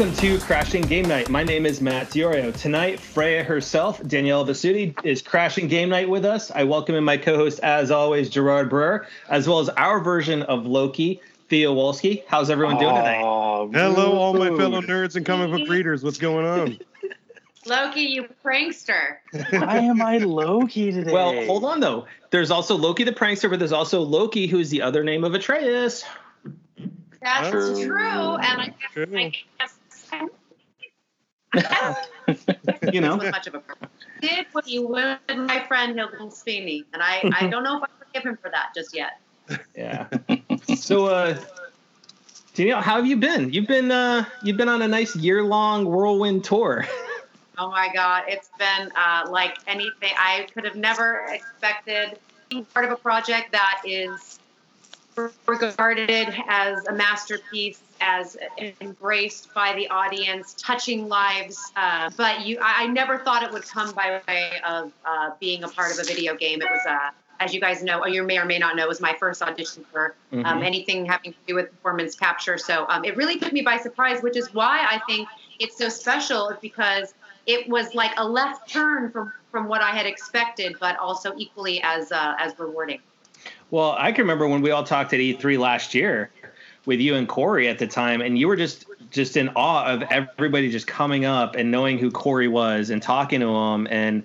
Welcome to Crashing Game Night. My name is Matt Diorio. Tonight, Freya herself, Danielle Bisutti, is crashing game night with us. I welcome in my co-host, as always, Gerard Brewer, as well as our version of Loki, Theo Wolski. How's everyone doing tonight? Hello, all my fellow nerds and comic book readers. What's going on? Loki, you prankster. Why am I Loki today? Well, hold on though. There's also Loki the prankster, but there's also Loki, who's the other name of Atreus. That's True. true. And I guess, True. I guess You know. wasn't much of a prank. did what you would my friend Noble Sweeney, and I, I don't know if I forgive him for that just yet. Yeah. so, uh, Danielle, how have you been? You've been uh, you've been on a nice year long whirlwind tour. Oh my God, it's been uh, like anything I could have never expected. Being part of a project that is regarded as a masterpiece, as embraced by the audience, touching lives. Uh, but you, I, I never thought it would come by way of uh, being a part of a video game. It was, uh, as you guys know, or you may or may not know, it was my first audition for um, Mhm. anything having to do with performance capture. So um, it really took me by surprise, which is why I think it's so special, is because it was like a left turn from from what I had expected, but also equally as uh, as rewarding. Well, I can remember when we all talked at E3 last year with you and Cory at the time, and you were just just in awe of everybody just coming up and knowing who Cory was and talking to him, and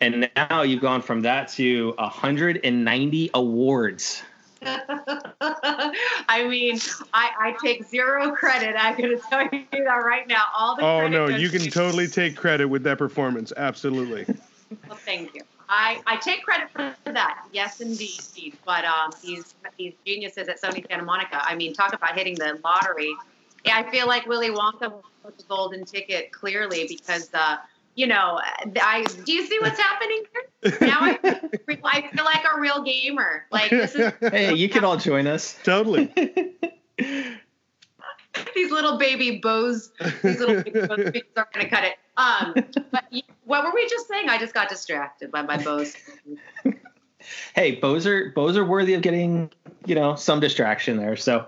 and now you've gone from that to 190 awards. I mean, I, I take zero credit. I'm going to tell you that right now. All the Oh no, you can to- totally take credit with that performance. Absolutely. Well, thank you. I, I take credit for that. Yes, indeed. But um, these these geniuses at Sony Santa Monica. I mean, talk about hitting the lottery. Yeah, I feel like Willy Wonka with the golden ticket clearly because uh, you know I do you see what's happening here? Now I, I feel like a real gamer. Like this is Hey, you can all join us. totally. these little baby bows. These little baby bows speakers are going to cut it. Um, but you, what were we just saying? I just got distracted by my bows. Hey, bows are bows are worthy of getting you know some distraction there. So,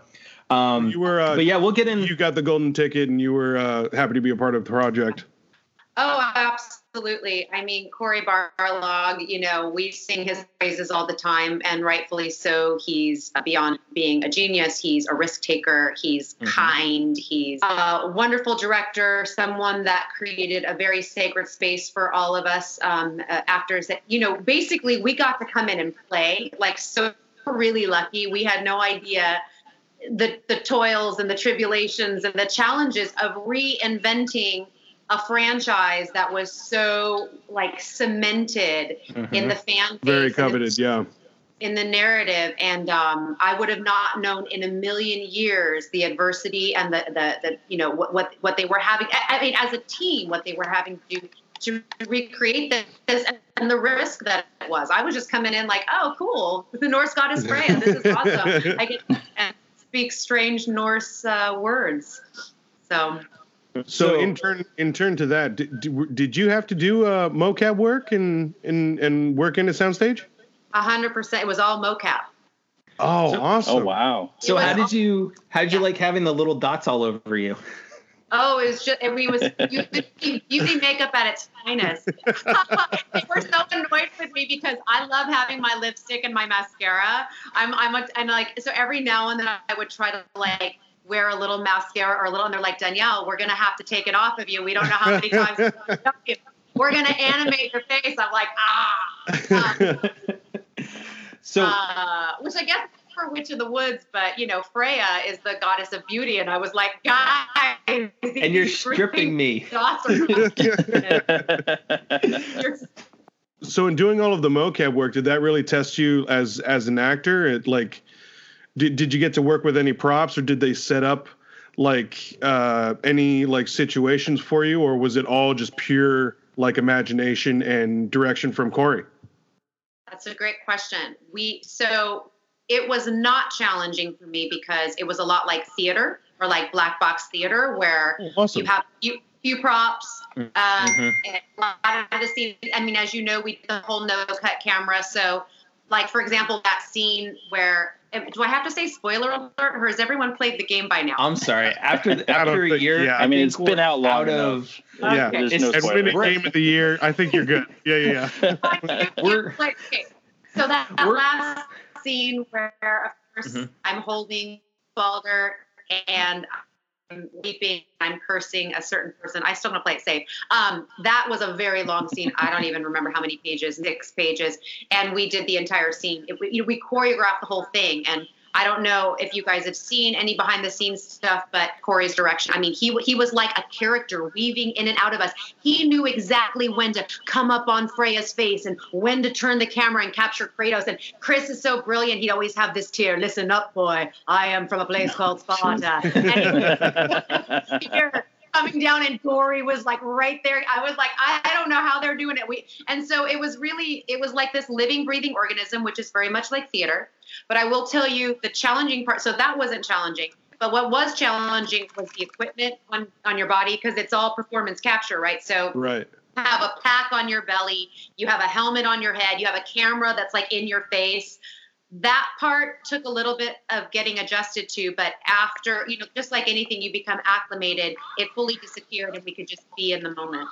um, You were, uh, but yeah, we'll get in. you got the golden ticket, and you were uh, happy to be a part of the project. Oh, absolutely. I mean, Cory Barlog, you know, we sing his praises all the time, and rightfully so. He's uh, beyond being a genius. He's a risk taker. He's Mhm. kind. He's a wonderful director, someone that created a very sacred space for all of us um, uh, actors that, you know, basically we got to come in and play. Like, so really lucky. We had no idea the, the toils and the tribulations and the challenges of reinventing a franchise that was so like cemented in the fan Mm-hmm. Very and coveted, yeah. in the narrative and um, i would have not known in a million years the adversity and the, the, the you know what, what what they were having I, I mean as a team what they were having to do to recreate this and the risk that it was. I was just coming in like oh cool. The norse goddess freya. This is awesome. I get to speak strange norse uh, words. So So, So- in turn, in turn to that, did, did, did you have to do uh, mocap work and and and work in a soundstage? A hundred percent. It was all mocap. Oh, So- awesome! oh wow. so, It was how did you how did you Yeah. like having the little dots all over you? Oh, it was just we was using, using makeup at its finest. they were so annoyed with me because I love having my lipstick and my mascara. I'm I'm a, and like so every now and then I would try to like wear a little mascara or a little and they're like Danielle, we're gonna have to take it off of you. We don't know how many times we're gonna tell you. we're gonna animate your face. I'm like ah. Um, so uh, which I guess for Witch of the Woods, but you know, Freya is the goddess of beauty, and I was like, guys, and you're stripping me. Dots are you're- so, in doing all of the mocap work, did that really test you as as an actor? It, like, did did you get to work with any props, or did they set up like uh, any like situations for you, or was it all just pure like imagination and direction from Cory? That's a great question. We so it was not challenging for me because it was a lot like theater or like black box theater where awesome. you have few, few props. Um, Mhm. and a lot of the scenes. I mean, as you know, we did the whole no cut camera, so like for example, that scene where do I have to say spoiler alert, or has everyone played the game by now? I'm sorry. After the, after a think- year, yeah. I mean, it's been out long out enough. of. Yeah. Okay. There's It's- no And spoiler. winning game of the year. I think you're good. Yeah, yeah, yeah. We're- like, okay. So that, that We're- last scene where, of course, Mhm. I'm holding Baldur and I'm weeping, I'm cursing a certain person. I still to play it safe. Um, that was a very long scene. I don't even remember how many pages, six pages, and we did the entire scene. It, we, you know, we choreographed the whole thing, and I don't know if you guys have seen any behind the scenes stuff, but Cory's direction. I mean, he he was like a character weaving in and out of us. He knew exactly when to come up on Freya's face and when to turn the camera and capture Kratos. And Chris is so brilliant. He'd always have this tear. Listen up, boy. I am from a place called Sparta. And he- tear coming down and Cory was like right there. I was like, I, I don't know how they're doing it. We and so it was really it was like this living, breathing organism, which is very much like theater. But I will tell you the challenging part. So that wasn't challenging. But what was challenging was the equipment on, on your body because it's all performance capture, right? So Right. you have a pack on your belly, you have a helmet on your head, you have a camera that's like in your face. That part took a little bit of getting adjusted to, but after, you know, just like anything, you become acclimated, it fully disappeared and we could just be in the moment.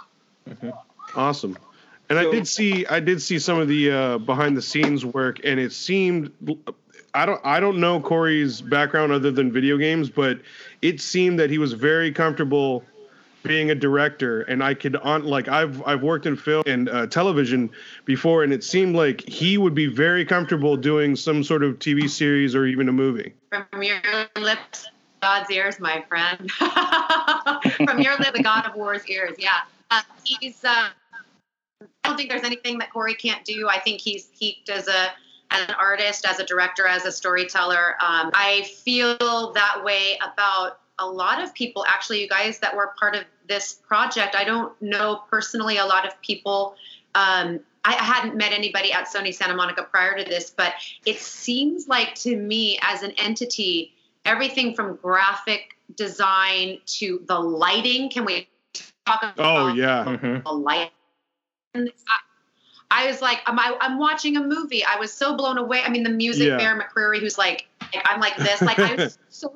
Awesome. And I did see I did see some of the uh, behind the scenes work, and it seemed I don't I don't know Cory's background other than video games, but it seemed that he was very comfortable being a director, and I could on like I've I've worked in film and uh, television before, and it seemed like he would be very comfortable doing some sort of TV series or even a movie. From your lips, God's ears, my friend. From your lips, the God of War's ears. Yeah, uh, he's. Uh, I don't think there's anything that Cory can't do. I think he's peaked as a as an artist, as a director, as a storyteller. Um, I feel that way about a lot of people. Actually, you guys that were part of this project, I don't know personally a lot of people. Um, I I hadn't met anybody at Sony Santa Monica prior to this, but it seems like to me as an entity, everything from graphic design to the lighting. Can we talk about Oh yeah, Mhm. the light? I, was like, I'm, I, I'm watching a movie. I was so blown away. I mean, the music, Yeah. Bear McCreary, who's like, like, I'm like this. Like I was so.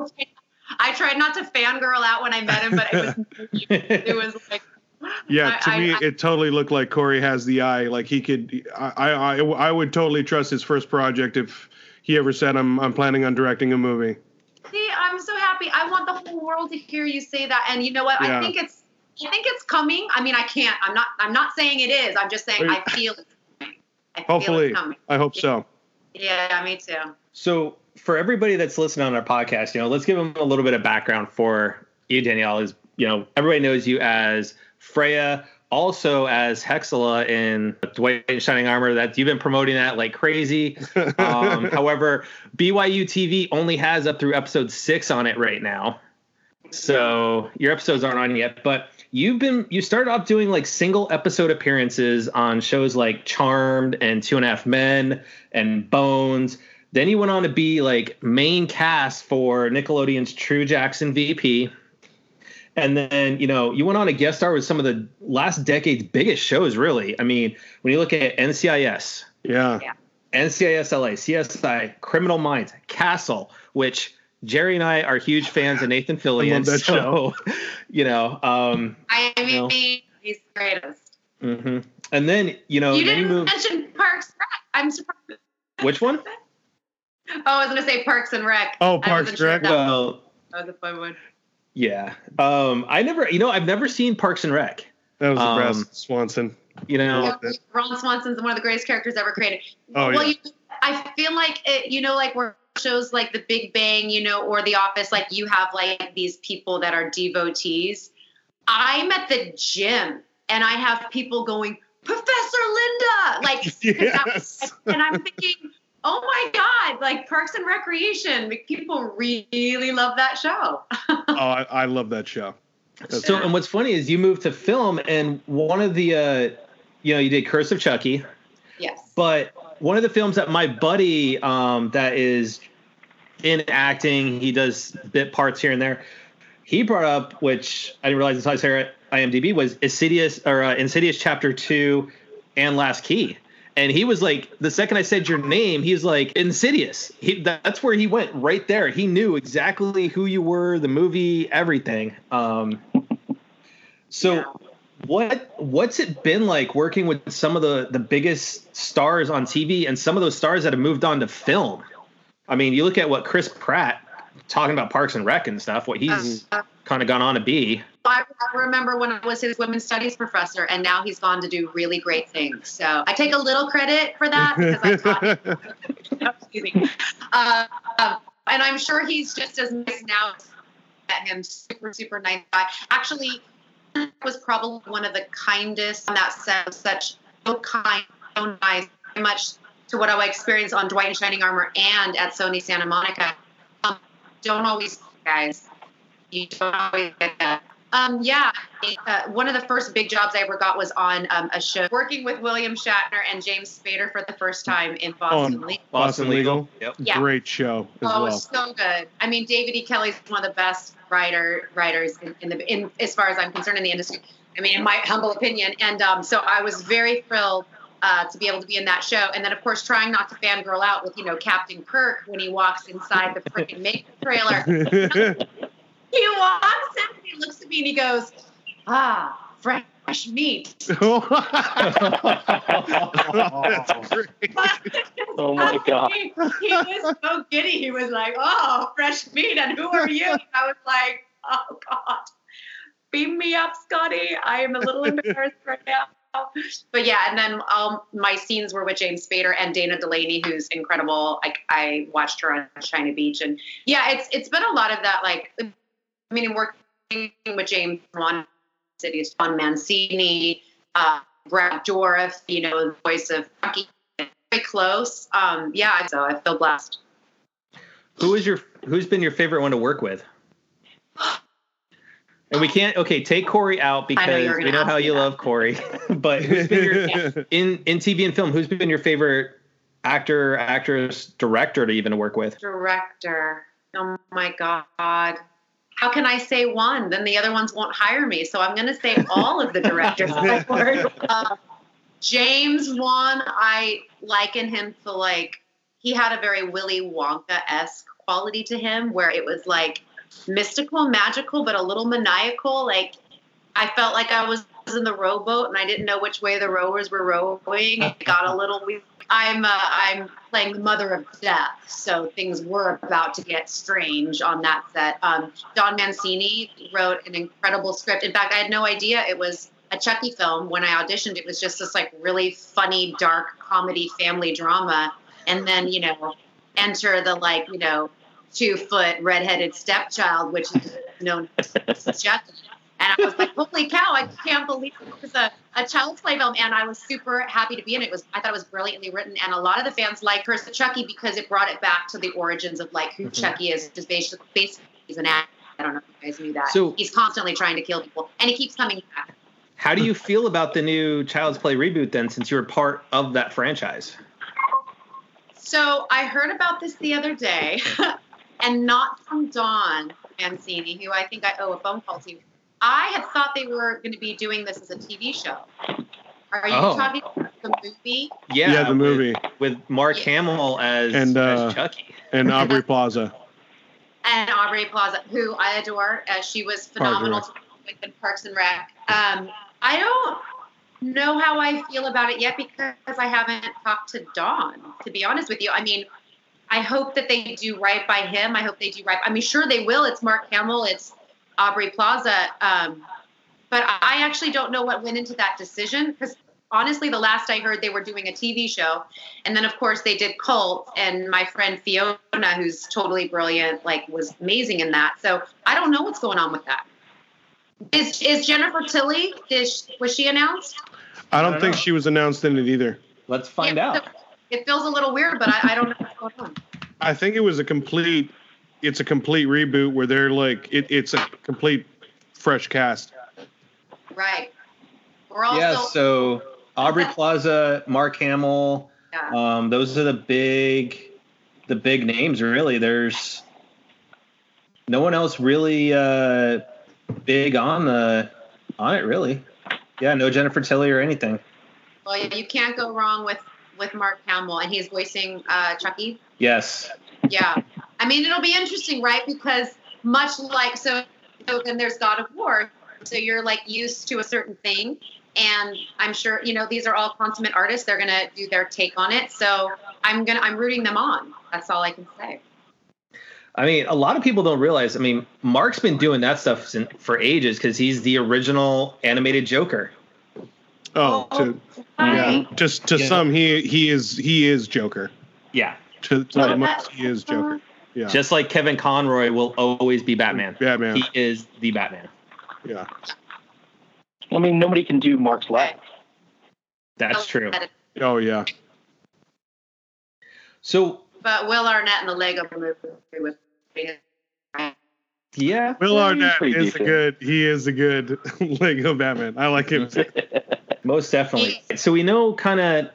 I tried not to fangirl out when I met him, but it was it was like yeah. To I- me, I- it totally looked like Cory has the eye. Like he could. I I I, I would totally trust his first project if he ever said I'm I'm planning on directing a movie. See, I'm so happy. I want the whole world to hear you say that. And you know what? Yeah. I think it's I think it's coming. I mean, I can't. I'm not I'm not saying it is. I'm just saying I feel it. coming. I feel Hopefully, it's coming. I hope so. Yeah, me too. So for everybody that's listening on our podcast, you know, let's give them a little bit of background for you, Danielle. Is you know, everybody knows you as Freya, also as Hexala in Dwight in Shining Armor. That you've been promoting that like crazy. Um, however, BYU TV only has up through episode six on it right now, so your episodes aren't on yet. But you've been you started off doing like single episode appearances on shows like Charmed and Two and a Half Men and Bones. Then you went on to be like main cast for Nickelodeon's True Jackson VP. And then, you know, you went on to guest star with some of the last decade's biggest shows, really. I mean, when you look at NCIS, Yeah. NCIS LA, CSI, Criminal Minds, Castle, which Jerry and I are huge fans of Nathan Fillion. that so, you know, um, I mean, No. he's the greatest. mhm. and then, you know, you didn't moved. mention Parks Rec. I'm surprised. Which one? Oh, I was gonna say Parks and Rec. Oh, Parks and Rec. if That, Well, that was a fun one. yeah. Um, I never, you know, I've never seen Parks and Rec. That was the Um, best, Swanson. You know, Yeah. loved it. Ron Swanson's one of the greatest characters ever created. Oh, well, yeah. you, I feel like it, you know, like where shows like The Big Bang, you know, or The Office, like you have like these people that are devotees. I'm at the gym and I have people going, Professor Linda, like that- Yes. and I'm thinking, oh my God, like Parks and Recreation, like, people really love that show. Oh, I, I love that show. That's So, great. and what's funny is you moved to film, and one of the, uh, you know, you did Curse of Chucky, yes. but one of the films that my buddy, um, that is in acting, he does bit parts here and there. He brought up, which I didn't realize until I saw it at IMDb, was Insidious or uh, Insidious Chapter Two and Last Key, And he was like, the second I said your name, he's like Insidious. He, that's where he went right there. He knew exactly who you were, the movie, everything. Um, so, Yeah. what what's it been like working with some of the the biggest stars on TV and some of those stars that have moved on to film? I mean, you look at what Chris Pratt talking about Parks and Rec and stuff, what he's Uh, kind of gone on to be. I remember when I was his women's studies professor, and now he's gone to do really great things. So I take a little credit for that because I taught him. Excuse me. Uh, um, and I'm sure he's just as nice now. Met him, super, super nice guy. Actually, was probably one of the kindest on that set. Such so kind, so nice, very much to what I experienced on Dwight and Shining Armor and at Sony Santa Monica. Um, don't always, guys. You don't get that. Um, yeah, uh, one of the first big jobs I ever got was on um, a show working with William Shatner and James Spader for the first time in Boston. On- Legal. Boston Legal. Yep. Yeah. Great show as Oh, it well. was so good. I mean, David E. Kelley's one of the best writer writers in, in the in as far as I'm concerned in the industry. I mean, in my humble opinion, and um, so I was very thrilled uh, to be able to be in that show. And then, of course, trying not to fangirl out with you know Captain Kirk when he walks inside the freaking makeup trailer. He walks in, and he looks at me, and he goes, "Ah, fresh meat." That's. Oh my God. He, he was so giddy. He was like, "Oh, fresh meat, and who are you?" And I was like, "Oh God, beam me up, Scotty. I am a little embarrassed right now." But yeah, and then um, my scenes were with James Spader and Dana Delany, who's incredible. Like I watched her on China Beach, and yeah, it's it's been a lot of that. Like, I mean, working with James Wan, City Don Mancini, uh, Brad Dourif, you know, the voice of Rocky, very close. Um, yeah, so I feel blessed. Who is your who's been your favorite one to work with? And we can't okay, take Cory out because know you we know how you that. love Cory. but who's been your in in TV and film, who's been your favorite actor, actress, director to even work with? Director. Oh my God. How can I say one? Then the other ones won't hire me. So I'm going to say all of the directors I've worked with. Uh, James Wan, I liken him to like, he had a very Willy Wonka esque quality to him where it was like mystical, magical, but a little maniacal. Like, I felt like I was in the rowboat and I didn't know which way the rowers were rowing. It got a little weird. I'm uh, I'm playing the mother of death, so things were about to get strange on that set. Um, Don Mancini wrote an incredible script. In fact, I had no idea it was a Chucky film when I auditioned. It was just this like really funny, dark comedy family drama, and then you know, enter the like you know, two foot redheaded stepchild, which is known as Chucky. And I was like, holy cow, I can't believe it's a, a child's play film. And I was super happy to be in it. it. was I thought it was brilliantly written. And a lot of the fans like Curse of Chucky because it brought it back to the origins of like who Mhm. Chucky is. Just basically, basically he's an actor. I don't know if you guys knew that. So- he's constantly trying to kill people. And he keeps coming back. How do you feel about the new Child's Play reboot then since you were part of that franchise? So I heard about this the other day, and not from Don Mancini, who I think I owe a phone call to. I had thought they were going to be doing this as a TV show. Are you Oh. talking about the movie? Yeah, Yeah, the with- movie. with, Mark Yeah. Hamill as, And, uh, as Chucky. and Aubrey Plaza. And Aubrey Plaza, who I adore. Uh, she was phenomenal Parks in Parks and Rec. Um, I don't know how I feel about it yet because I haven't talked to Don. to be honest with you. I mean, I hope that they do right by him. I hope they do right. I mean, sure they will. It's Mark Hamill. It's Aubrey Plaza. Um, but I actually don't know what went into that decision because honestly, the last I heard, they were doing a TV show, and then of course they did Cult, and my friend Fiona, who's totally brilliant, like was amazing in that. So I don't know what's going on with that. Is is Jennifer Tilly? Is was she announced? I don't don't think know. she was announced in it either. Let's find Yeah, out. so It feels a little weird, but I, I don't know what's going on. I think it was a complete. It's a complete reboot where they're like it, it's a complete fresh cast. Right. We're also yeah, so Aubrey Plaza, Mark Hamill, yeah. um, those are the big the big names really. There's no one else really uh, big on the on it really. Yeah, no Jennifer Tilly or anything. Well, you can't go wrong with with Mark Hamill, and he's voicing uh, Chucky. Yes. Yeah, I mean it'll be interesting, right? Because much like so, so then there's God of War, so you're like used to a certain thing, and I'm sure you know these are all consummate artists. They're gonna do their take on it. So I'm gonna I'm rooting them on. That's all I can say. I mean, a lot of people don't realize. I mean, Mark's been doing that stuff for ages because he's the original animated Joker. Oh, oh to, yeah. Just to Yeah. some, he he is he is Joker. Yeah. To, to the most, he is Joker. Yeah. Just like Kevin Conroy will always be Batman. Batman. He is the Batman. yeah. I mean, nobody can do Mark's laugh. That's oh, true. Oh yeah. So But Will Arnett in the Lego movie was yeah, Will Arnett he's pretty is a good. He is a good Lego Batman. I like him. most definitely. So we know kind of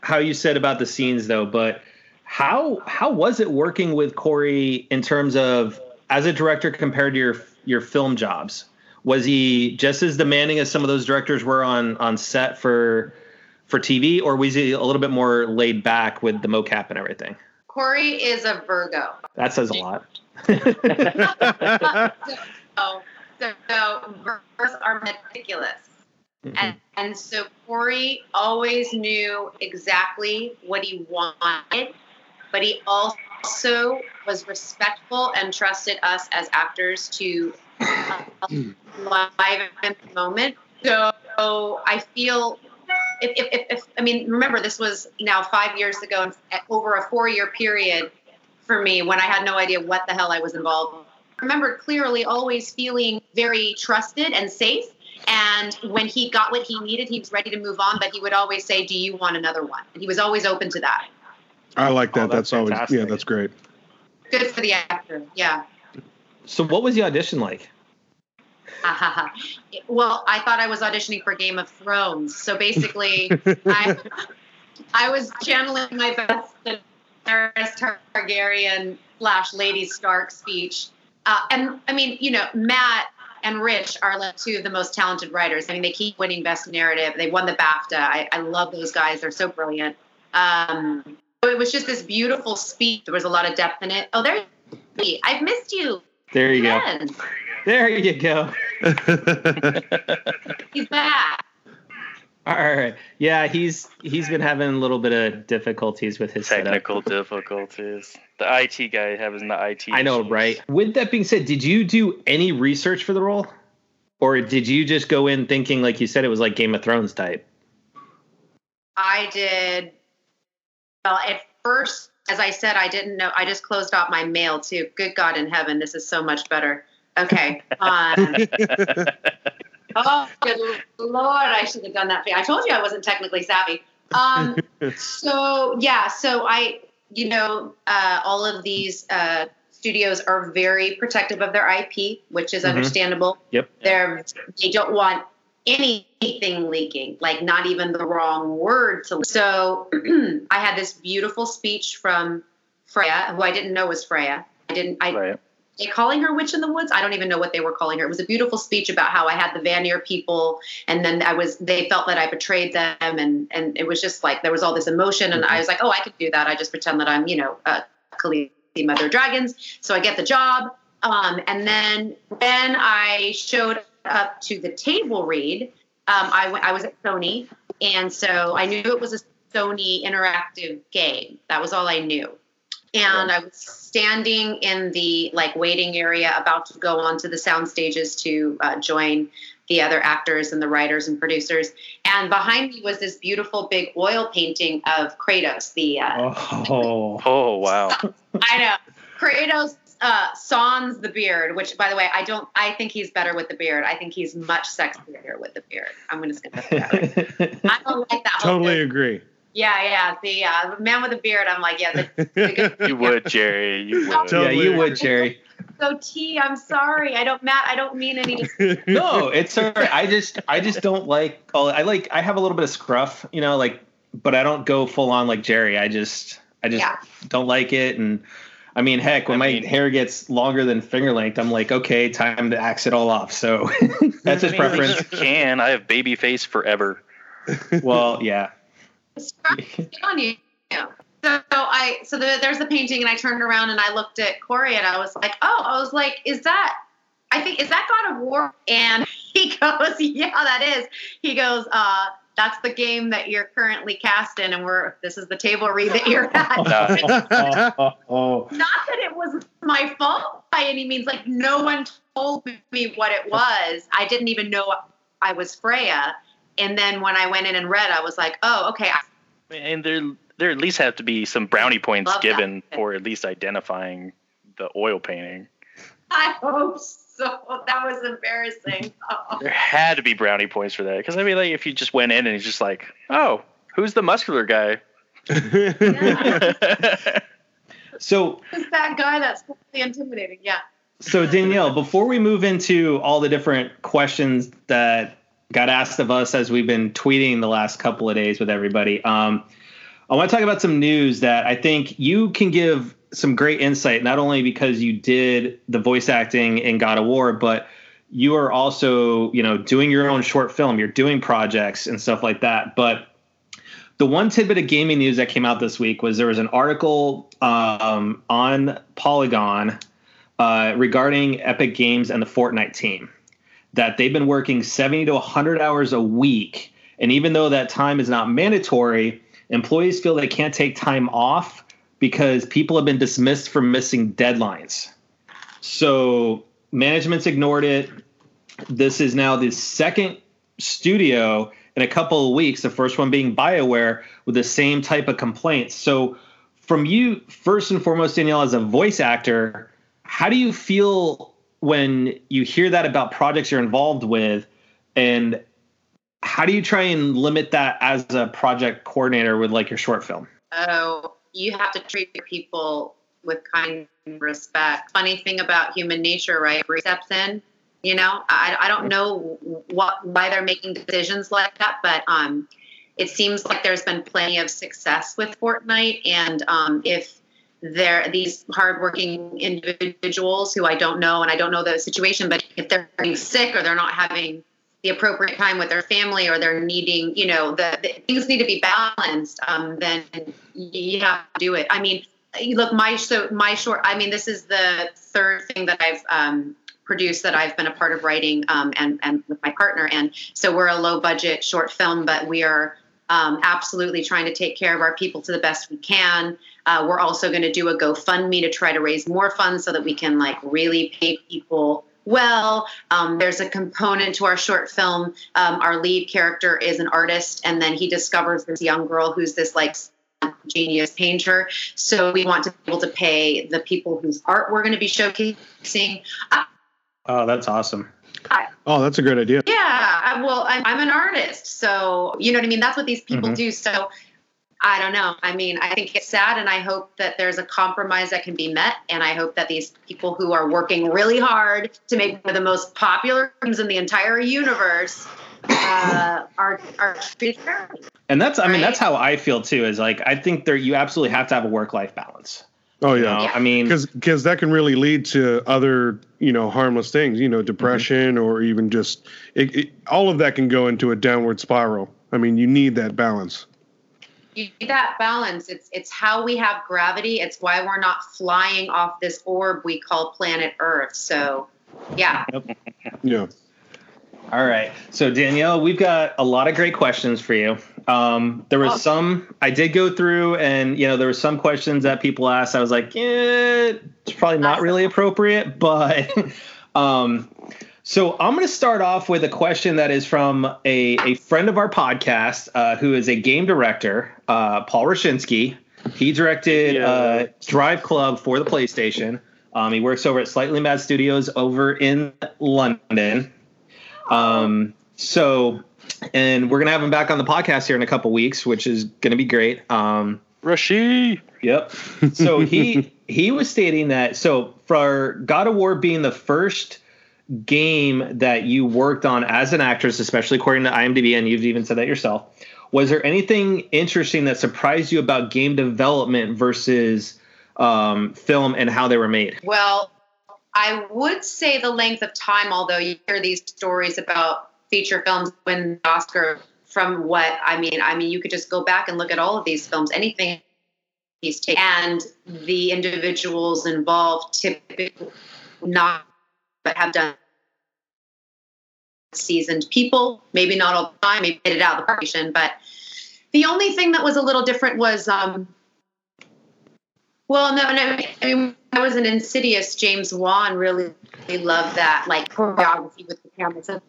how you said about the scenes though, but how how was it working with Cory in terms of as a director compared to your your film jobs? Was he just as demanding as some of those directors were on on set for for TV, or was he a little bit more laid back with the mocap and everything? Cory is a Virgo. That says a lot. so, so, so Virgos are meticulous. Mm-hmm. And, and so Cory always knew exactly what he wanted, but he also was respectful and trusted us as actors to uh, live in the moment. So I feel, if, if, if, I mean, remember this was now five years ago, over a four-year period for me when I had no idea what the hell I was involved. in. I remember clearly always feeling very trusted and safe. And when he got what he needed, he was ready to move on. But he would always say, "Do you want another one?" And he was always open to that. I like that. Oh, that's that's always yeah. That's great. Good for the actor. Yeah. So what was the audition like? well, I thought I was auditioning for Game of Thrones. So basically, I, I was channeling my best Daenerys Targaryen slash Lady Stark speech. Uh, and I mean, you know, Matt and Rich are like two of the most talented writers. I mean, they keep winning Best Narrative. They won the BAFTA. I, I love those guys. They're so brilliant. Um, so it was just this beautiful speech. There was a lot of depth in it. Oh, there, I've missed you. There you go. There you go. He's back. All right. Yeah, he's he's been having a little bit of difficulties with his setup. Technical difficulties. The IT guy having the IT. I know, issues. right? With that being said, did you do any research for the role? Or did you just go in thinking like you said it was like Game of Thrones type? I did. Well, at first, as I said, I didn't know. I just closed off my mail too. Good God in heaven, this is so much better. Okay. Um, oh, good Lord, I should have done that. I told you I wasn't technically savvy. Um, so yeah, so I, you know, uh, all of these uh, studios are very protective of their IP, which is Mhm. understandable. Yep. They're they don't want anything leaking, like not even the wrong word to. So I had this beautiful speech from Freya, who I didn't know was Freya. I didn't. I Right. they calling her witch in the woods i don't even know what they were calling her it was a beautiful speech about how i had the Vanir people and then i was they felt that i betrayed them and and it was just like there was all this emotion and i was like oh i could do that i just pretend that i'm you know uh Khaleesi, mother of dragons so i get the job um, and then when i showed up to the table read um, I, was at sony and so i knew it was a sony interactive game that was all i knew and I was standing in the like waiting area, about to go onto the sound stages to uh, join the other actors and the writers and producers. And behind me was this beautiful big oil painting of Kratos. The uh, Oh. Oh wow. I know Kratos uh, sans the beard. Which, by the way, I don't. I think he's better with the beard. I think he's much sexier with the beard. I'm just gonna. Say that. I don't like that. totally thing. agree. Yeah, yeah. The uh, man with a beard. I'm like, yeah. The, the good You would, Jerry. You would. yeah, you would, Jerry. So T, I'm sorry. I don't, Matt. I don't mean any. No, it's all right. I just I just don't like all I like I have a little bit of scruff, you know, like but I don't go full on like Jerry. I just I just Yeah. don't like it and I mean, heck, when I my mean- hair gets longer than finger length, I'm like, okay, time to axe it all off. So that's his I mean, preference. You can. I have baby face forever. Well, yeah. on you. So I so the, there's the painting, and I turned around and I looked at Cory, and I was like, oh, I was like, is that? I think is that God of War? And he goes, yeah, that is. He goes, uh, that's the game that you're currently cast in, and we're this is the table read that you're at. oh, Not that it was my fault by any means. Like no one told me what it was. I didn't even know I was Freya. And then when I went in and read, I was like, oh, okay. And there, there at least have to be some brownie points Love that. given for at least identifying the oil painting. I hope so. That was embarrassing. Oh. There had to be brownie points for that. Because I mean, like, if you just went in and he's just like, "Oh, who's the muscular guy?" so Who's that guy that's totally intimidating? Yeah. So Danielle, before we move into all the different questions that got asked of us as we've been tweeting the last couple of days with everybody, um, I want to talk about some news that I think you can give some great insight, not only because you did the voice acting in God of War, but you are also, you know, doing your own short film. You're doing projects and stuff like that. But the one tidbit of gaming news that came out this week was there was an article um, on Polygon uh, regarding Epic Games and the Fortnite team that they've been working 70 to 100 hours a week. And even though that time is not mandatory, employees feel they can't take time off because people have been dismissed for missing deadlines. So management's ignored it. This is now the second studio in a couple of weeks, the first one being BioWare, with the same type of complaints. So, from you, first and foremost, Danielle, as a voice actor, how do you feel when you hear that about projects you're involved with? And how do you try and limit that as a project coordinator with like your short film? Oh, you have to treat your people with kind respect. Funny thing about human nature, right? Steps in. You know, I, I don't know what why they're making decisions like that, but um, it seems like there's been plenty of success with Fortnite, and um, if they're these hardworking individuals who I don't know, and I don't know the situation, but if they're sick or they're not having the appropriate time with their family or they're needing, you know, the, the things need to be balanced, um, then you have to do it. I mean, look, my so my short. I mean, this is the third thing that I've um, produced that I've been a part of writing, um, and and with my partner. And so we're a low budget short film, but we are um, absolutely trying to take care of our people to the best we can. Uh, we're also going to do a GoFundMe to try to raise more funds so that we can like really pay people well. Um, there's a component to our short film. Um, our lead character is an artist, and then he discovers this young girl who's this like genius painter. So we want to be able to pay the people whose art we're going to be showcasing. Uh, Oh, that's awesome. oh, that's a great idea. yeah, I, well, I'm, I'm an artist, so you know what I mean. That's what these people Mhm. do. So. I don't know. I mean, I think it's sad, and I hope that there's a compromise that can be met. And I hope that these people who are working really hard to make one of the most popular games in the entire universe uh, are are treated fairly. And that's, I mean, Right. that's how I feel too. Is like I think there you absolutely have to have a work life balance. Oh You yeah. know? Yeah. I mean, because because that can really lead to other you know harmless things you know depression or even just it, it, all of that can go into a downward spiral i mean you need that balance you need that balance. It's it's how we have gravity. It's why we're not flying off this orb we call planet Earth. So, yeah. yeah All right. So Danielle, we've got a lot of great questions for you. Um, there was Oh. some I did go through, and you know there were some questions that people asked. I was like, yeah, it's probably not really appropriate, but um, so I'm going to start off with a question that is from a, a friend of our podcast uh, who is a game director, uh, Paul Rustchynsky. He directed Yeah. uh, Drive Club for the PlayStation. Um, he works over at Slightly Mad Studios over in London. Um, so, and we're gonna have him back on the podcast here in a couple weeks, which is gonna be great. Um, Rashi. yep. So he he was stating that so for God of War being the first game that you worked on as an actress, especially according to IMDb, and you've even said that yourself. Was there anything interesting that surprised you about game development versus um, film and how they were made? Well, I would say the length of time, although you hear these stories about feature films win Oscar from what I mean. I mean, you could just go back and look at all of these films. Anything he's taken, and the individuals involved typically not, but have done seasoned people. Maybe not all the time. Maybe it out of the park. But the only thing that was a little different was, um, well, no, no. I mean, I was an Insidious. James Wan really, really loved that, like choreography with the camera. So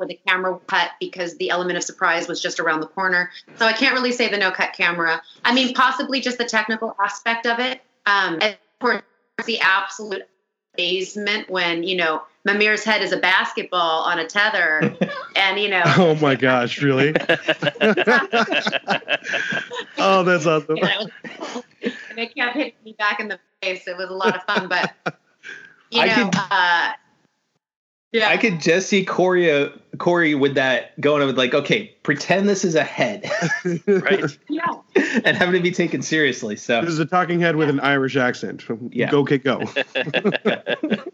where the camera cut because the element of surprise was just around the corner. So I can't really say the no cut camera. I mean, possibly just the technical aspect of it. Um, of course, the absolute amazement when you know Mimir's head is a basketball on a tether, and you know. Oh my gosh! Really? oh, that's awesome. You know, and it kept hitting me back in the face. It was a lot of fun, but you I know, could- uh, yeah, I could just see Cory, uh, Cory with that going with like, okay, pretend this is a head right. yeah. and having to be taken seriously. So This is a talking head with an Irish accent. Yeah. Go, kick, go.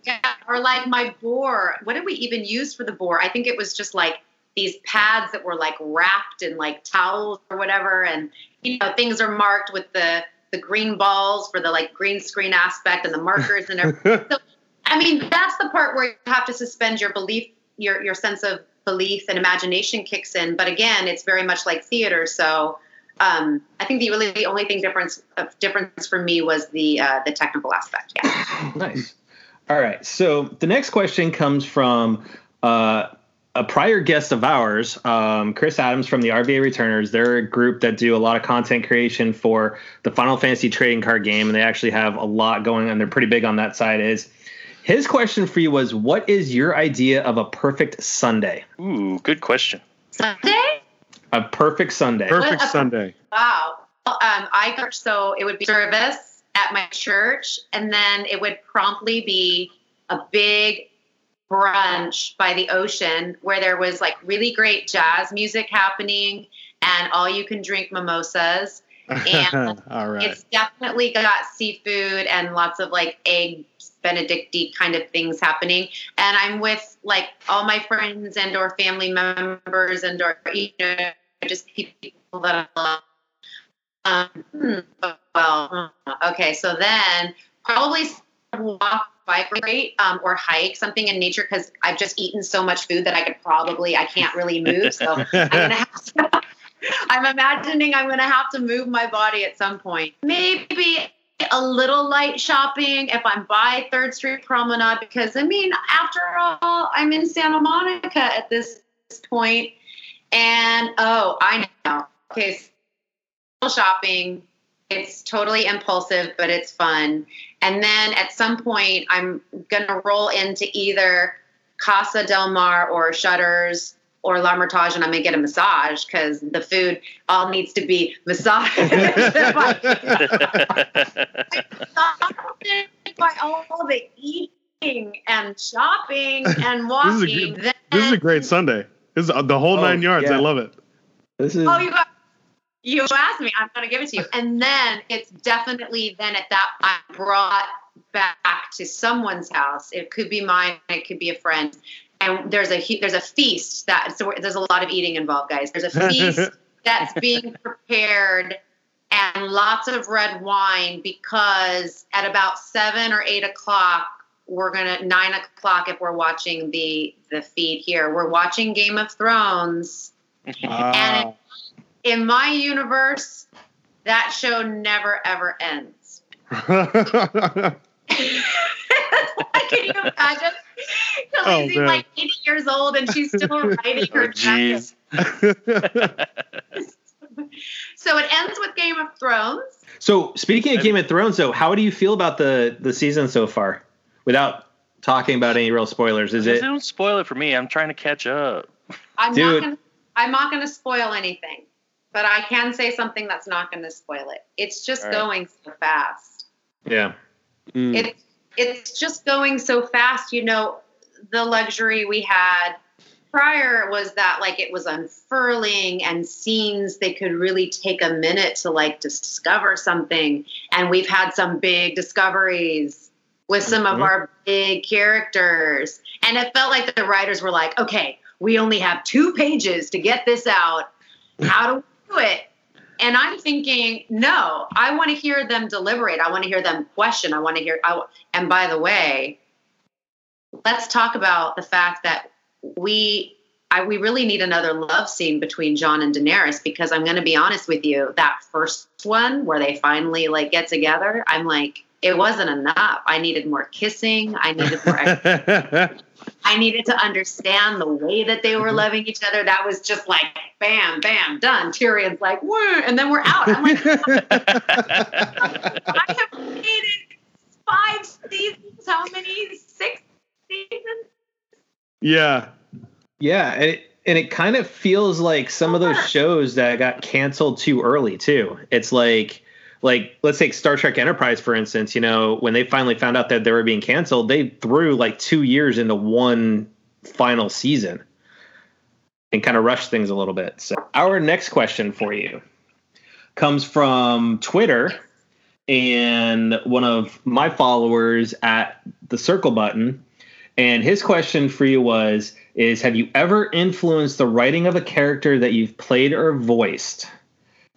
Yeah, or like my boar. What did we even use for the boar? I think it was just like these pads that were like wrapped in like towels or whatever, and you know things are marked with the the green balls for the like green screen aspect and the markers and everything. so, I mean, that's the part where you have to suspend your belief, your your sense of belief and imagination kicks in. But again, it's very much like theater, so. Um, I think the really the only thing difference difference for me was the uh, the technical aspect. Yeah. nice. All right. So the next question comes from uh, a prior guest of ours, um, Chris Adams from the RVA Returners. They're a group that do a lot of content creation for the Final Fantasy trading card game, and they actually have a lot going on. They're pretty big on that side. Is his question for you was, what is your idea of a perfect Sunday? Ooh, good question. Sunday? A perfect Sunday. Perfect What a- Sunday. Wow. Well, Um, I so it would be service at my church, and then it would promptly be a big brunch by the ocean where there was like really great jazz music happening and all you can drink mimosas. And All right. It's definitely got seafood and lots of like eggs benedicti kind of things happening and i'm with like all my friends and or family members and or you know just people that i love um, well okay so then probably walk bike rate um, or hike something in nature because i've just eaten so much food that i could probably i can't really move so i'm gonna have to I'm imagining I'm going to have to move my body at some point. Maybe a little light shopping if I'm by Third Street Promenade, because I mean, after all, I'm in Santa Monica at this point. And oh, I know. Okay, so shopping. It's totally impulsive, but it's fun. And then at some point, I'm going to roll into either Casa del Mar or Shutters or La Mertage and I'm gonna get a massage because the food all needs to be massaged by all the eating and shopping and walking. This is a, Then- this is a great Sunday. This is uh, the whole Oh, nine yards. yeah. I love it. This is oh, you got you asked me. I'm gonna give it to you. And then it's definitely then at that I'm brought back to someone's house. It could be mine. It could be a friend. And there's a there's a feast that so there's a lot of eating involved, guys. There's a feast that's being prepared and lots of red wine because at about seven or eight o'clock we're gonna nine o'clock if we're watching the the feed here we're watching game of thrones Ah. in my universe that show never ever ends can you imagine Oh, Khaleesi's man. like 80 years old and she's still writing Oh, her jeez. so it ends with game of thrones So speaking of Game of Thrones, though, how do you feel about the the season so far? Without talking about any real spoilers, is it? Don't spoil it for me. I'm trying to catch up. I'm Dude. not gonna I'm not gonna spoil anything, but I can say something that's not gonna spoil it. It's just All right. going so fast. Yeah. Mm. It's it's just going so fast. You know, the luxury we had prior was that like it was unfurling and scenes they could really take a minute to like discover something. And we've had some big discoveries with some Mhm. of our big characters. And it felt like the writers were like, okay, we only have two pages to get this out. How do we do it? And I'm thinking, no, I want to hear them deliberate. I want to hear them question. I want to hear. I, and by the way, let's talk about the fact that we I, we really need another love scene between Jon and Daenerys because I'm going to be honest with you, that first one where they finally like get together, I'm like, it wasn't enough. I needed more kissing. I needed more. I needed to understand the way that they were mm-hmm. loving each other. That was just like bam, bam, done. Tyrion's like, Whoa, and then we're out. I'm like, I have waited five seasons. How many? Six seasons? yeah. Yeah, and it, and it kind of feels like some of those uh-huh. shows that got canceled too early too. It's like like let's take Star Trek Enterprise for instance, you know, when they finally found out that they were being canceled, they threw like 2 years into one final season and kind of rushed things a little bit. So, our next question for you comes from Twitter and one of my followers at the circle button and his question for you was is have you ever influenced the writing of a character that you've played or voiced?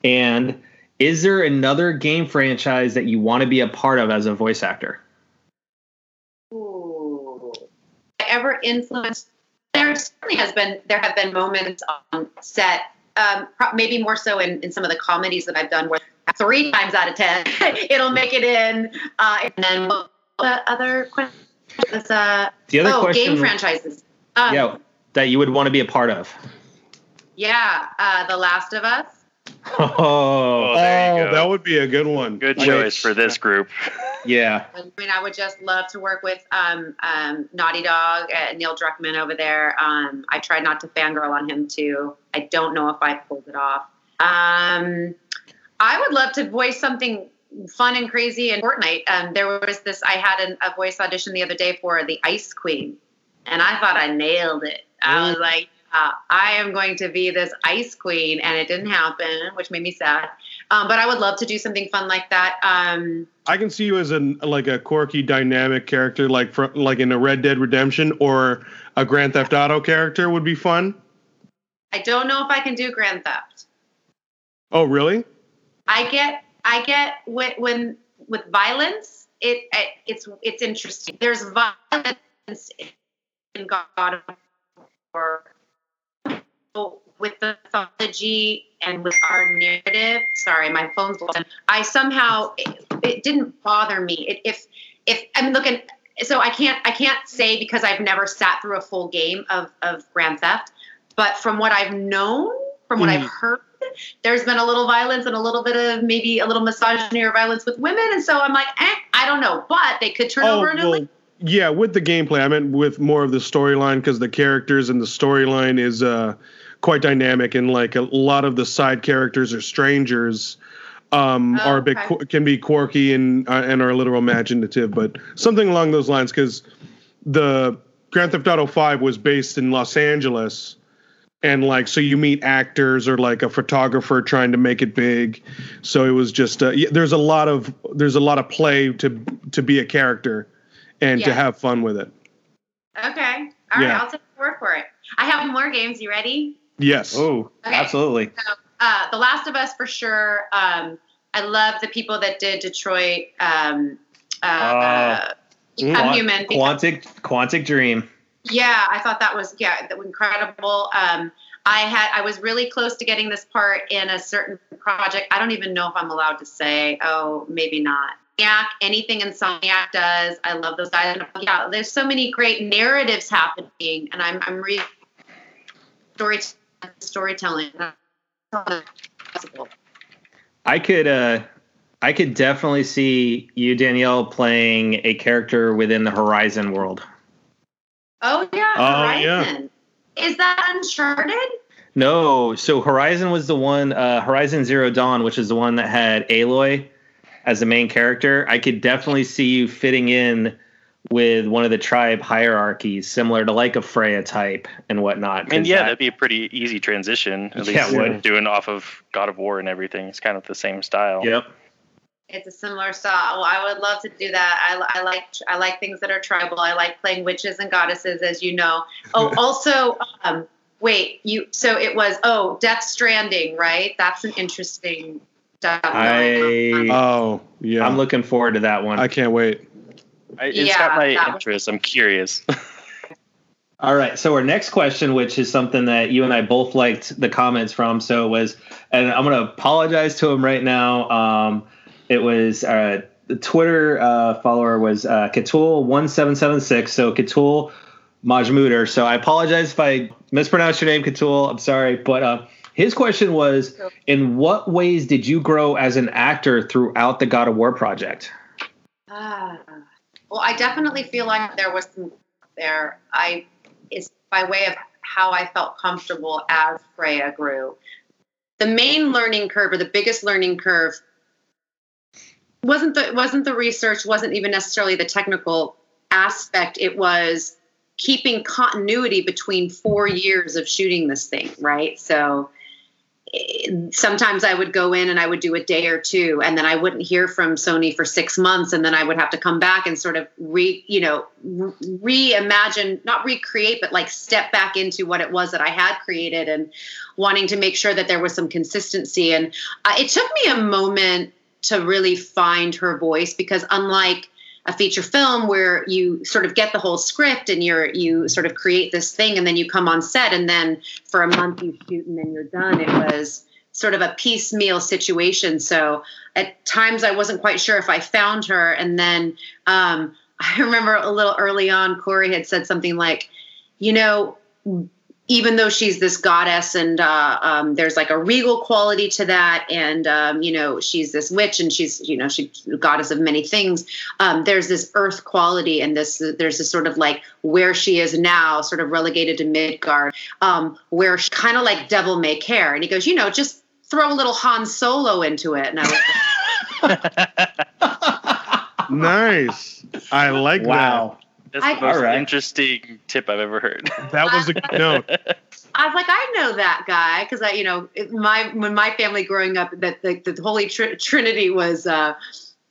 And is there another game franchise that you want to be a part of as a voice actor? Ooh. Ever influenced? There certainly has been. There have been moments on set, um, maybe more so in, in some of the comedies that I've done, where three times out of ten it'll make it in. Uh, and then what the other question? Uh, The other oh, question, game franchises. Um, yeah, that you would want to be a part of. Yeah, uh, The Last of Us. Oh, Oh, there you oh, go. that would be a good one. Good Like, choice for this group. yeah. I mean, I would just love to work with um, um, Naughty Dog, uh, Neil Druckmann over there. Um, I tried not to fangirl on him too. I don't know if I pulled it off. Um, I would love to voice something fun and crazy in Fortnite. Um, there was this. I had an, a voice audition the other day for the Ice Queen, and I thought I nailed it. I was like, uh, I am going to be this Ice Queen, and it didn't happen, which made me sad. Um, but I would love to do something fun like that. Um, I can see you as a like a quirky, dynamic character, like like in a Red Dead Redemption or a Grand Theft Auto character would be fun. I don't know if I can do Grand Theft. Oh, really? I get I get when when with violence it, it it's it's interesting. There's violence in God of War with the mythology and with our narrative. Sorry, my phone's blown. I somehow it, it didn't bother me. It, if if I'm looking, so I can't I can't say because I've never sat through a full game of of Grand Theft, but from what I've known, from what Mhm. I've heard, there's been a little violence and a little bit of maybe a little misogyny or violence with women, and so I'm like, eh, I don't know, but they could turn Oh, over a new well, leaf. yeah, with the gameplay. I meant with more of the storyline because the characters and the storyline is uh, quite dynamic, and like a lot of the side characters are strangers. Um, Oh, are a bit okay. qu- can be quirky and uh, and are a little imaginative, but something along those lines. Because the Grand Theft Auto Five was based in Los Angeles, and like so you meet actors or like a photographer trying to make it big. So it was just uh, yeah, there's a lot of there's a lot of play to to be a character and to have fun with it. Okay, all right, Yeah. I'll take your word for it. I have more games. You ready? Yes. Oh, Okay. absolutely. uh, The Last of Us for sure. Um, I love the people that did Detroit. Um, uh, uh, Become Quant- Human. Become- Quantic Quantic Dream. yeah, I thought that was yeah that was incredible. Um, I had I was really close to getting this part in a certain project. I don't even know if I'm allowed to say. Oh, maybe not. Insomniac, anything Insomniac does, I love those guys. And, Yeah, there's so many great narratives happening, and I'm I'm reading story storytelling. Possible. I could uh I could definitely see you, Danielle, playing a character within the Horizon world. Oh yeah, Oh, yeah. Is that Uncharted? No, so Horizon was the one, uh, Horizon Zero Dawn, which is the one that had Aloy as the main character. I could definitely see you fitting in with one of the tribe hierarchies, similar to like a Freya type and whatnot. And yeah, that- that'd be a pretty easy transition. At Yeah, least it would. doing off of God of War and everything. It's kind of the same style. Yep. It's a similar style. Well, I would love to do that. I, I like I like things that are tribal. I like playing witches and goddesses, as you know. Oh, also, um, wait, you. So it was. Oh, Death Stranding, right? That's an interesting. stuff. I Oh yeah, I'm looking forward to that one. I can't wait. I, it's Yeah, got my that was- interest. I'm curious. All right. So our next question, which is something that you and I both liked the comments from, so it was, and I'm going to apologize to him right now. Um, it was uh, the Twitter uh, follower was uh, Katul1776. So Katul Majmuder. So I apologize if I mispronounced your name, Katul. I'm sorry, but uh, his question was, in what ways did you grow as an actor throughout the God of War project? Ah. Well, I definitely feel like there was some there. I is by way of how I felt comfortable as Freya grew. The main learning curve, or the biggest learning curve, wasn't the wasn't the research, wasn't even necessarily the technical aspect. It was keeping continuity between four years of shooting this thing, right? So sometimes I would go in and I would do a day or two, and then I wouldn't hear from Sony for six months, and then I would have to come back and sort of re, you know, reimagine, not recreate, but like step back into what it was that I had created, and wanting to make sure that there was some consistency. And uh, it took me a moment to really find her voice because unlike a feature film where you sort of get the whole script and you're you sort of create this thing and then you come on set and then for a month you shoot and then you're done. It was sort of a piecemeal situation. So at times i wasn't quite sure if i found her. And then um, i remember a little early on Cory had said something like you know even though she's this goddess and uh, um, there's like a regal quality to that and um, you know she's this witch and she's you know she's a goddess of many things um, there's this earth quality and this there's this sort of like where she is now sort of relegated to midgard um, where she kind of like devil may care and he goes you know just throw a little han solo into it and i was Nice. I like Wow. That's I- the most Alright. interesting tip I've ever heard. that. That was a good note. I was like, I know that guy because I, you know, my when my family growing up, that the, the Holy Tr- Trinity was uh,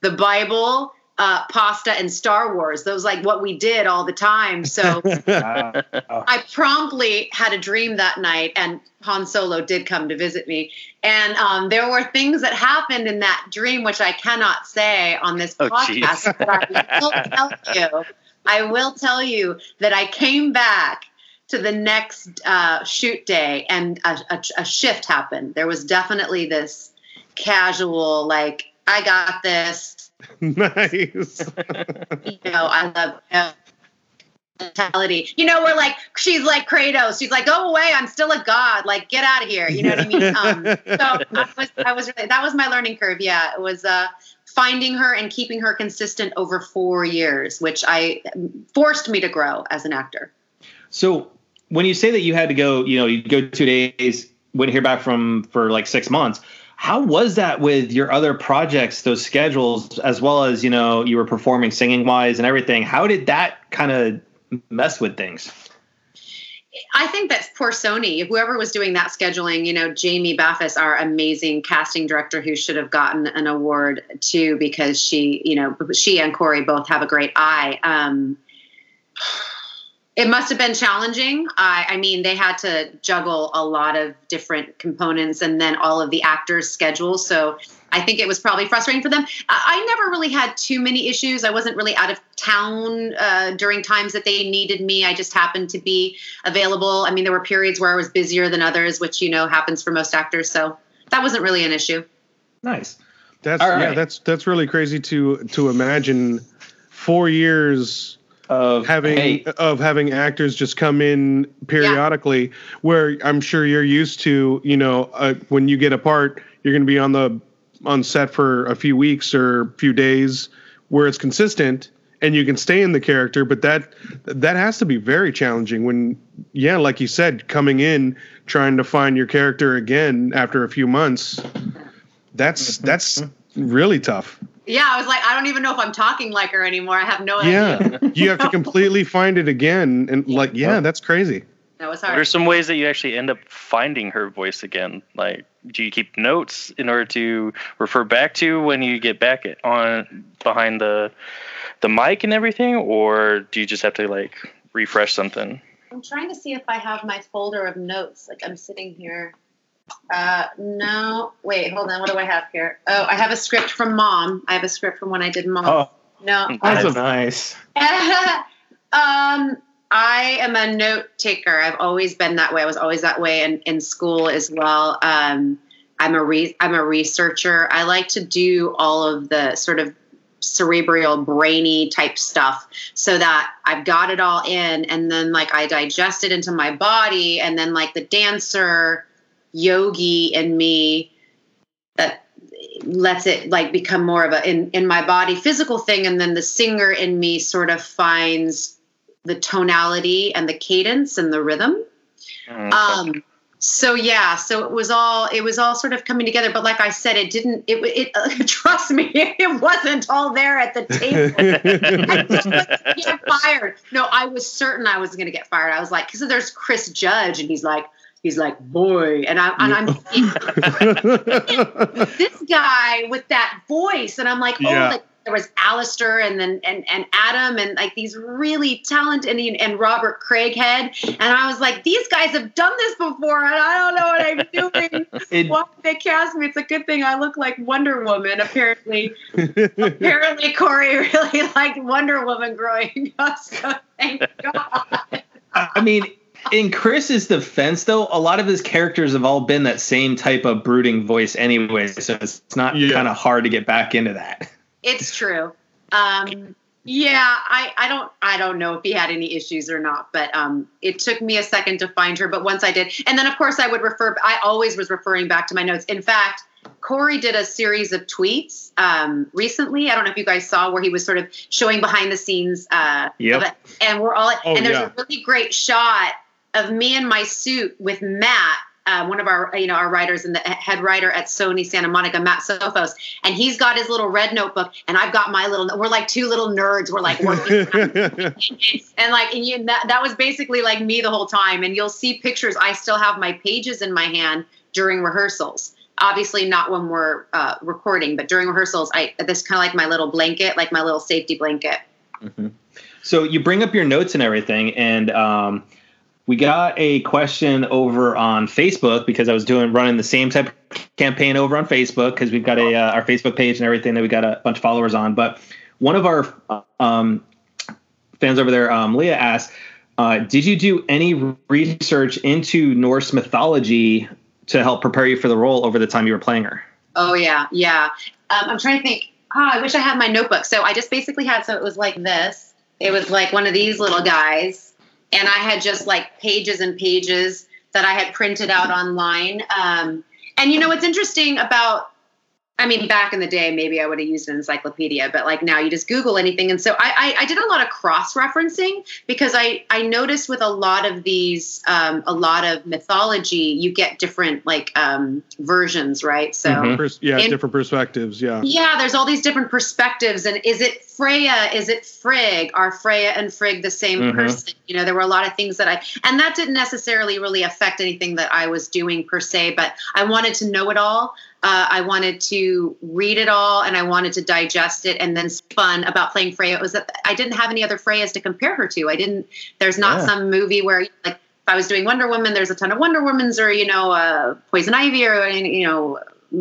the Bible, uh, pasta, and Star Wars. That was like what we did all the time. So Wow. I promptly had a dream that night, and Han Solo did come to visit me. And um, there were things that happened in that dream which I cannot say on this Oh, podcast, but I will tell you. I will tell you that I came back to the next uh, shoot day, and a, a, a shift happened. There was definitely this casual, like, I got this nice. you know, I love uh, mentality. You know, we're like, she's like Kratos. She's like, go away. I'm still a god. Like, get out of here. You know what I mean? Um, so I was, I was really, that was my learning curve. Yeah, it was uh, finding her and keeping her consistent over four years, which I forced me to grow as an actor. So when you say that you had to go, you know, you go two days, wouldn't hear back from for like six months. How was that with your other projects, those schedules, as well as you know you were performing singing wise and everything? How did that kind of mess with things? I think that's poor Sony. Whoever was doing that scheduling, you know, Jamie Baffis, our amazing casting director, who should have gotten an award too, because she, you know, she and Cory both have a great eye. Um, it must have been challenging. I, I mean, they had to juggle a lot of different components and then all of the actors' schedules. So I think it was probably frustrating for them. I, I never really had too many issues. I wasn't really out of town uh, during times that they needed me. I just happened to be available. I mean, there were periods where I was busier than others, which you know happens for most actors. So that wasn't really an issue. Nice. That's All yeah. That's that's really crazy to to imagine four years Of having hey, of having actors just come in periodically where i'm sure you're used to you know uh, when you get a part you're going to be on the on set for a few weeks or a few days where it's consistent and you can stay in the character but that that has to be very challenging when yeah like you said coming in trying to find your character again after a few months that's that's really tough Yeah, I was like, I don't even know if I'm talking like her anymore. I have no idea. yeah you have to completely find it again and like yeah that's crazy That was What are some ways that you actually end up finding her voice again? Like, do you keep notes in order to refer back to when you get back on behind the the mic and everything, or do you just have to like refresh something? I'm trying to see if I have my folder of notes. Like I'm sitting here. Uh, no, wait, hold on. What do I have here? Oh, I have a script from mom. I have a script from when I did mom. Oh, No. that's Awesome. nice. um, I am a note taker. I've always been that way. I was always that way in, in school as well. Um, I'm a re- I'm a researcher. I like to do all of the sort of cerebral brainy type stuff so that I've got it all in and then like I digest it into my body and then like the dancer yogi in me that lets it like become more of a in in my body physical thing and then the singer in me sort of finds the tonality and the cadence and the rhythm Mm, um so yeah so it was all it was all sort of coming together but like i said it didn't it it uh, trust me it wasn't all there at the table I just was gonna get fired. No, I was certain I was going to get fired. I was like, because there's Chris Judge, and he's like, he's like, boy, and I'm, and I'm this guy with that voice, and I'm like, oh, Yeah. like there was Alastair, and then and and Adam, and like these really talented, and, and Robert Craighead, and I was like, these guys have done this before, and I don't know what I'm doing. It, Why they cast me? It's a good thing I look like Wonder Woman. Apparently, apparently Cory really liked Wonder Woman growing up. So thank God. I mean, in Chris's defense, though, a lot of his characters have all been that same type of brooding voice anyway, so it's not Yeah. kind of hard to get back into that. It's true. Um, yeah, I, I don't I don't know if he had any issues or not, but um, it took me a second to find her. But once I did, and then of course I would refer. I always was referring back to my notes. In fact, Cory did a series of tweets um, recently. I don't know if you guys saw where he was sort of showing behind the scenes. Uh, Yep. And we're all Oh, and there's yeah. a really great shot of me in my suit with Matt. Uh, one of our, you know, our writers and the head writer at Sony Santa Monica, Matt Sophos, and he's got his little red notebook, and I've got my little. We're like two little nerds. We're like working and like and you, that, that was basically like me the whole time and you'll see pictures i still have my pages in my hand during rehearsals obviously not when we're uh, recording but during rehearsals i this kind of like my little blanket like my little safety blanket So you bring up your notes and everything, and um, we got a question over on Facebook because I was doing running the same type of campaign over on Facebook because we've got a uh, our Facebook page and everything that we got a bunch of followers on. But one of our um, fans over there, um, Leah asked, uh, "Did you do any research into Norse mythology to help prepare you for the role over the time you were playing her?" oh yeah yeah. Um, i'm trying to think. Oh i wish i had my notebook. So i just basically had so it was like this. It was like one of these little guys and i had just like pages and pages that i had printed out online um, and you know what's interesting about I mean, back in the day, maybe I would have used an encyclopedia, but like now you just Google anything. And so I, I, I did a lot of cross referencing because I, I noticed with a lot of these, um, a lot of mythology, you get different like um, versions, right? So Mhm. Yeah, In- different perspectives. Yeah. yeah, there's all these different perspectives. And is it Freya? Is it Frigg? Are Freya and Frigg the same Mhm. person? You know, there were a lot of things that I, and that didn't necessarily really affect anything that I was doing per se, but I wanted to know it all. Uh, I wanted to read it all and I wanted to digest it. And then fun about playing Freya was that I didn't have any other Freyas to compare her to. I didn't, there's not Yeah. some movie where like, if I was doing Wonder Woman, there's a ton of Wonder Womans or, you know, uh, Poison Ivy or, you know,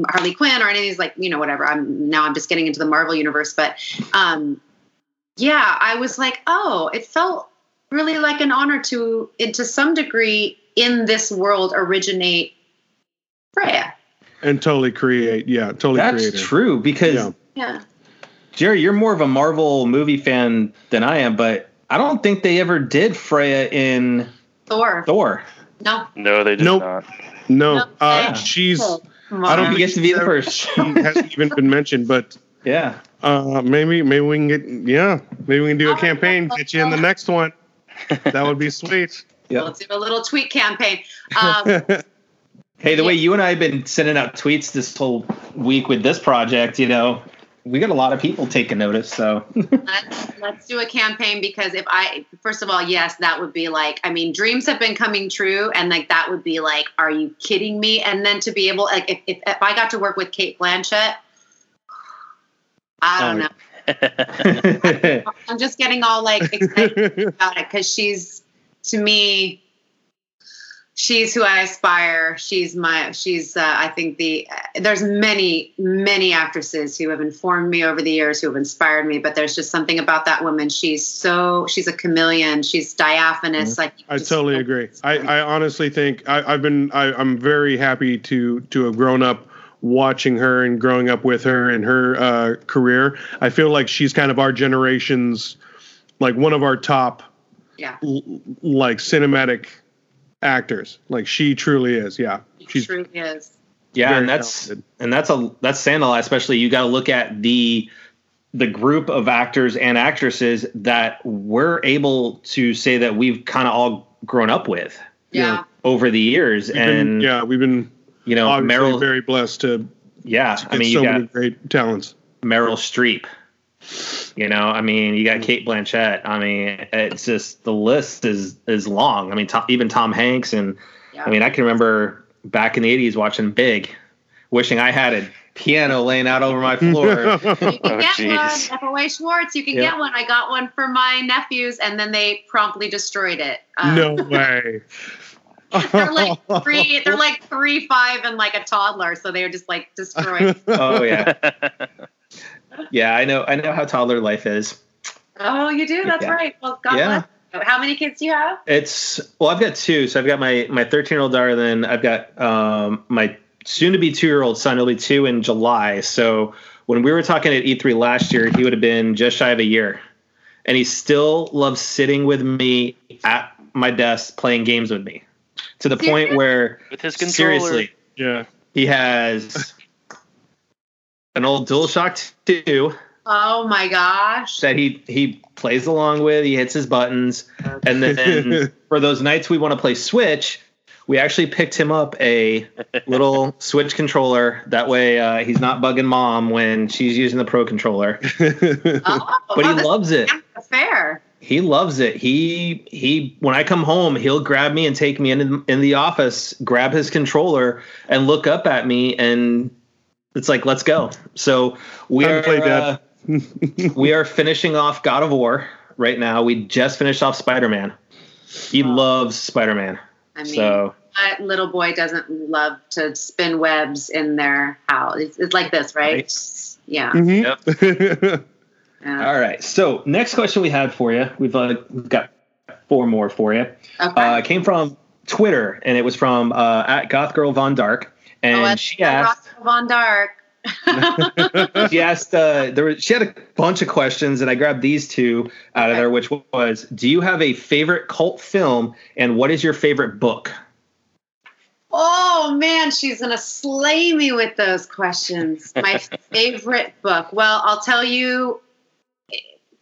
Harley Quinn or any of these like you know whatever. I'm now I'm just getting into the Marvel universe, but um, yeah, I was like, oh, it felt really like an honor to, it, to some degree, in this world originate Freya. And totally create. Yeah, totally That's creative. true because Yeah. Yeah, Jerry, you're more of a Marvel movie fan than I am, but I don't think they ever did Freya in Thor. Thor. No, No, they did Nope. not. No, No, uh, yeah. she's. Come I don't on. He gets to be the first. She hasn't even been mentioned, but Yeah. uh, maybe maybe we can get yeah maybe we can do a campaign get you in the next one. That would be sweet. Yeah. Let's do a little tweet campaign. Um, Hey, the way you and I have been sending out tweets this whole week with this project, you know, we got a lot of people taking notice. So let's, let's do a campaign because if I, first of all, yes, that would be like, I mean, dreams have been coming true, and like that would be like, are you kidding me? And then to be able, like, if, if, if I got to work with Cate Blanchett, I don't Oh, know. I'm just getting all like excited about it because she's to me, she's who I aspire. She's my. She's. Uh, I think the. Uh, there's many many actresses who have informed me over the years, who have inspired me. But there's just something about that woman. She's so. She's a chameleon. She's diaphanous. Mm-hmm. Like I totally agree. I, I honestly think I, I've been I, I'm very happy to to have grown up watching her and growing up with her and her uh, career. I feel like she's kind of our generation's like one of our top Yeah. l- like cinematic actors. Like she truly is. Yeah, She she's truly is. Yeah, and that's talented. and that's a that's Sandaleye especially. You got to look at the the group of actors and actresses that we're able to say that we've kind of all grown up with Yeah. Yeah. over the years, we've been- and yeah, we've been you know Meryl. very blessed to, yeah, to I get mean so you got many great talents. Meryl Streep. You know, I mean, you got Cate Blanchett. I mean, it's just the list is is long. I mean, Tom, even Tom Hanks, and Yeah. I mean, I can remember back in the '80s watching Big, wishing I had a piano laying out over my floor. You can Oh, get jeez. one, FAO Schwartz. You can Yeah. get one. I got one for my nephews, and then they promptly destroyed it. Um, no way. they're like three. They're like three, five, and like a toddler. So they were just like destroyed. oh yeah, yeah. I know. I know how toddler life is. oh, you do? That's Yeah. right. Well, God Yeah. bless. How many kids do you have? It's well, I've got two. So I've got my my 13 year old daughter. Then I've got um, my soon to be two year old son. He'll be two in July. So when we were talking at E3 last year, he would have been just shy of a year, and he still loves sitting with me at my desk playing games with me, to the point where With his controller. seriously yeah. he has an old DualShock 2 Oh my gosh. that he he plays along with. He hits his buttons, and then for those nights we want to play Switch, we actually picked him up a little Switch controller. That way, uh, he's not bugging mom when she's using the Pro controller. Oh, But he loves it. fair. He loves it. He he. When I come home, he'll grab me and take me in in the office, grab his controller, and look up at me, and it's like, let's go. So we Time are. play, uh, we are finishing off God of War right now. We just finished off Spider Man. He Wow. loves Spider Man. I mean, So that little boy doesn't love to spin webs in their house. It's, it's like this, right? Yeah. Mhm. yeah. all right. So next question we had for you. We've, uh, we've got four more for you. Okay. Uh, came from Twitter, and it was from uh, at Goth Girl Von Dark, and oh, she asked. Von Dark. she asked uh, there was, she had a bunch of questions and i grabbed these two out of there which was do you have a favorite cult film and what is your favorite book Oh man, she's gonna slay me with those questions. My favorite book. Well, I'll tell you,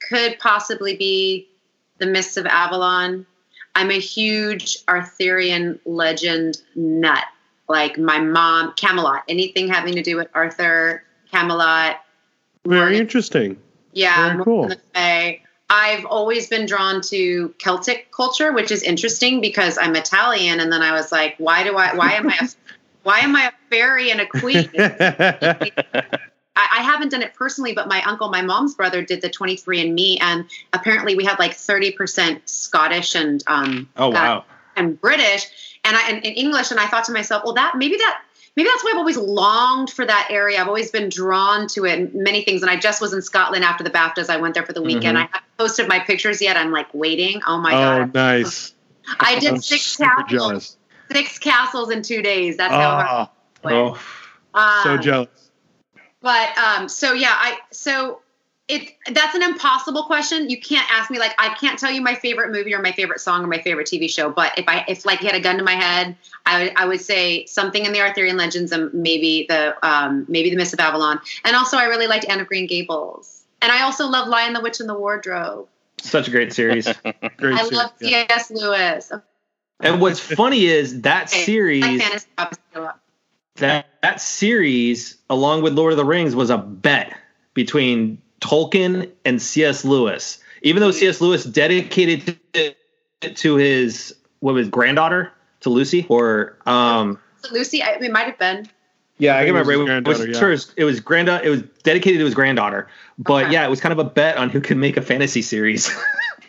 could possibly be The Mists of Avalon. I'm a huge Arthurian legend nut. Like my mom, Camelot. Anything having to do with Arthur, Camelot. Very interesting. Yeah, Very cool. than the I've always been drawn to Celtic culture, which is interesting because I'm Italian, and then I was like, why do I? Why am I? A, why am I a fairy and a queen? I, I haven't done it personally, but my uncle, my mom's brother, did the 23andMe, and apparently we had like 30% Scottish and um oh uh, and British, and I and, and English, and I thought to myself, well, that maybe that maybe that's why I've always longed for that area. I've always been drawn to it, and many things. And I just was in Scotland after the BAFTAs. I went there for the weekend. Mhm. I haven't posted my pictures yet. I'm like waiting. Oh my god. oh, god! nice. I did I'm six castles, jealous. six castles in two days. That's how hard. Ah, it went. oh so Um, jealous. but um, so yeah, I so it that's an impossible question. You can't ask me like I can't tell you my favorite movie or my favorite song or my favorite TV show. But if I if like you had a gun to my head, I would I would say something in the Arthurian legends and maybe the um, maybe the Mists of Avalon. And also I really liked Anne of Green Gables. And I also love Lion the Witch and the Wardrobe. such a great series Great I series, love yeah. C.S. Lewis. and what's funny is that Okay, series I fantasy obviously a lot. that that series along with lord of the rings was a bet between tolkien and cs lewis even though cs lewis dedicated it to his what was granddaughter to lucy or um Lucy, I, it might have been. yeah I i, think can it was remember it was, granddaughter, sure, it was, it was granda it was dedicated to his granddaughter but Okay. yeah it was kind of a bet on who could make a fantasy series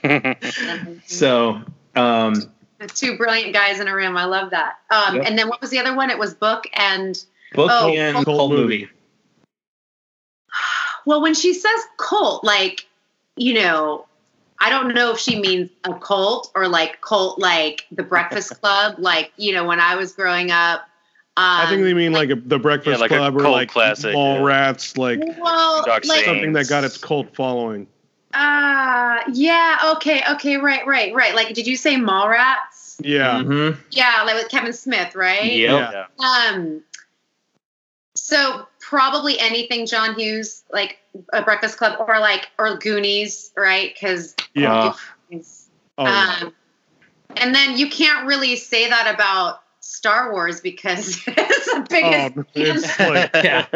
so Um, The two brilliant guys in a room. I love that. Um, Yep. And then what was the other one? It was book and book Oh, and cult cult movie. movie. Well, when she says cult, like you know, I don't know if she means a cult or like cult, like the Breakfast Club. Like you know, when I was growing up. Um, I think they mean like a, the Breakfast Yeah, like a Club or like classic, Mall yeah. Rats, like well, like, something that got its cult following. Uh yeah, okay, okay, right, right, right. Like did you say Mallrats? Yeah. Mhm. Yeah, like with Kevin Smith, right? Yep. Yeah. Um so probably anything John Hughes, like a Breakfast Club or like or Goonies, right? Cuz Yeah. Oh, um and then you can't really say that about Star Wars because it's the biggest Oh, it's like, yeah.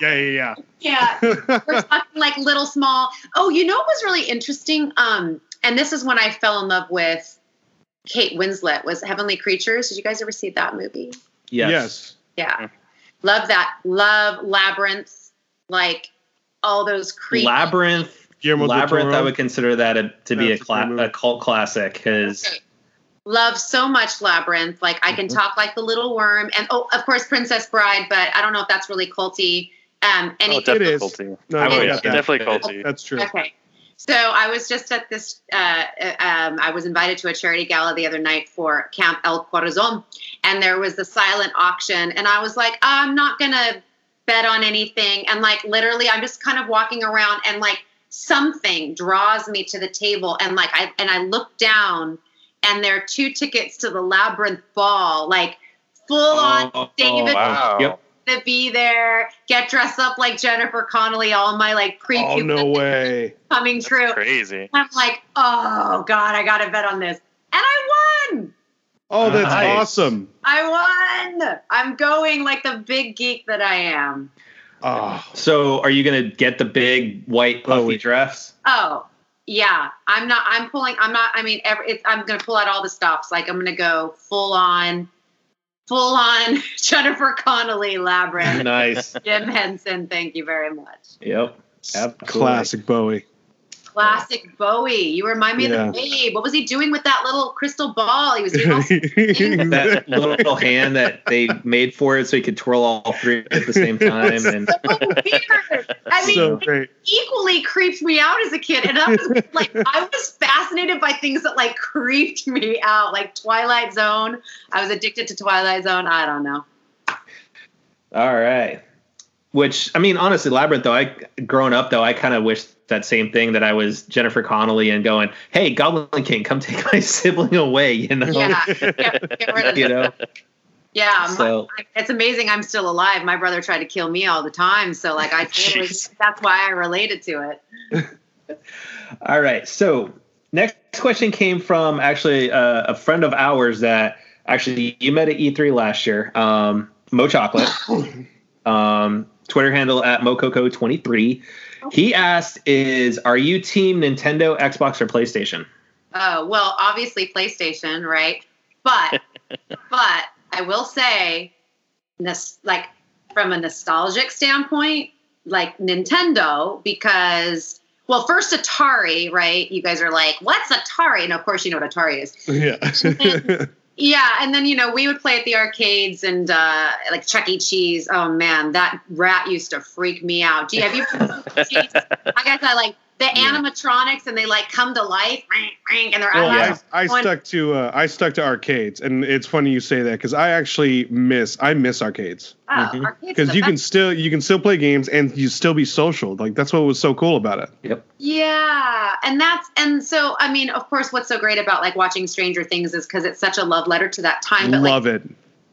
yeah, yeah, yeah. yeah. we're talking like little small oh you know what was really interesting um and this is when i fell in love with kate winslet was heavenly creatures did you guys ever see that movie Yes. yes. yeah love that love labyrinth like all those creepy Labyrinth. Guillermo Labyrinth. I would consider that a, to be a, That's a cla- a cult classic because Okay. love so much labyrinth like i can Mhm. talk like the little worm and oh of course princess bride but i don't know if that's really culty um Oh, any definitely culty. No, I I would- yeah, definitely culty. That's true. Okay. So I was just at this. Uh, uh, um, I was invited to a charity gala the other night for Camp El Corazon, and there was the silent auction, and I was like, I'm not gonna bet on anything, and like literally, I'm just kind of walking around, and like something draws me to the table, and like I and I look down, and there are two tickets to the Labyrinth Ball, like full on Oh, David wow. Yep. To be there, get dressed up like Jennifer Connelly, all my like pre Oh no way. coming true. Crazy. I'm like, oh god, I gotta bet on this, and I won. Oh, that's Nice. awesome. I won. I'm going like the big geek that I am. Oh, So, are you going to get the big white oh, puffy Bowie. dress? Oh yeah, I'm not. I'm pulling. I'm not. I mean, every, it's, I'm gonna pull out all the stops. Like I'm gonna go full on, full on Jennifer Connelly labyrinth. Nice. Jim Henson, thank you very much. Yep. Absolutely. classic Bowie. Classic Bowie. You remind me Yeah. of the babe. What was he doing with that little crystal ball? He was doing all That little hand that they made for it so he could twirl all three at the same time. And so weird. I mean, so great. equally creeped me out as a kid. And I was like, I was fascinated by things that like creeped me out, like Twilight Zone. I was addicted to Twilight Zone. I don't know. all right. Which I mean, honestly, Labyrinth though, I growing up though, I kind of wish that same thing that I was Jennifer Connelly and going, "Hey, Goblin King, come take my sibling away," you know. Yeah, get, get rid of You know. Yeah, my- it's amazing I'm still alive. My brother tried to kill me all the time, so like I totally, that's why I related to it. All right. So next question came from actually uh, a friend of ours that actually you met at E3 last year, um, Mo Chocolate, um, Twitter handle at mococo23. He asked, "Is are you team Nintendo, Xbox, or PlayStation?" Oh, well, obviously PlayStation, right? But but I will say this like from a nostalgic standpoint, like Nintendo because well, first Atari, right? You guys are like, "What's Atari?" And of course, you know what Atari is. yeah. Yeah, and then you know we would play at the arcades and uh, like Chuck E. Cheese. Oh man, that rat used to freak me out. Do you have you? I guess I like the animatronics and they like come to life, ring, ring, and their Well, eyes. I, I stuck to uh, I stuck to arcades, and it's funny you say that because I actually miss I miss arcades Oh, Mhm. because you the can still you can still play games and you still be social. Like that's what was so cool about it. Yep. Yeah, and that's and so I mean, of course, what's so great about like watching Stranger Things is because it's such a love letter to that time. But like Love it.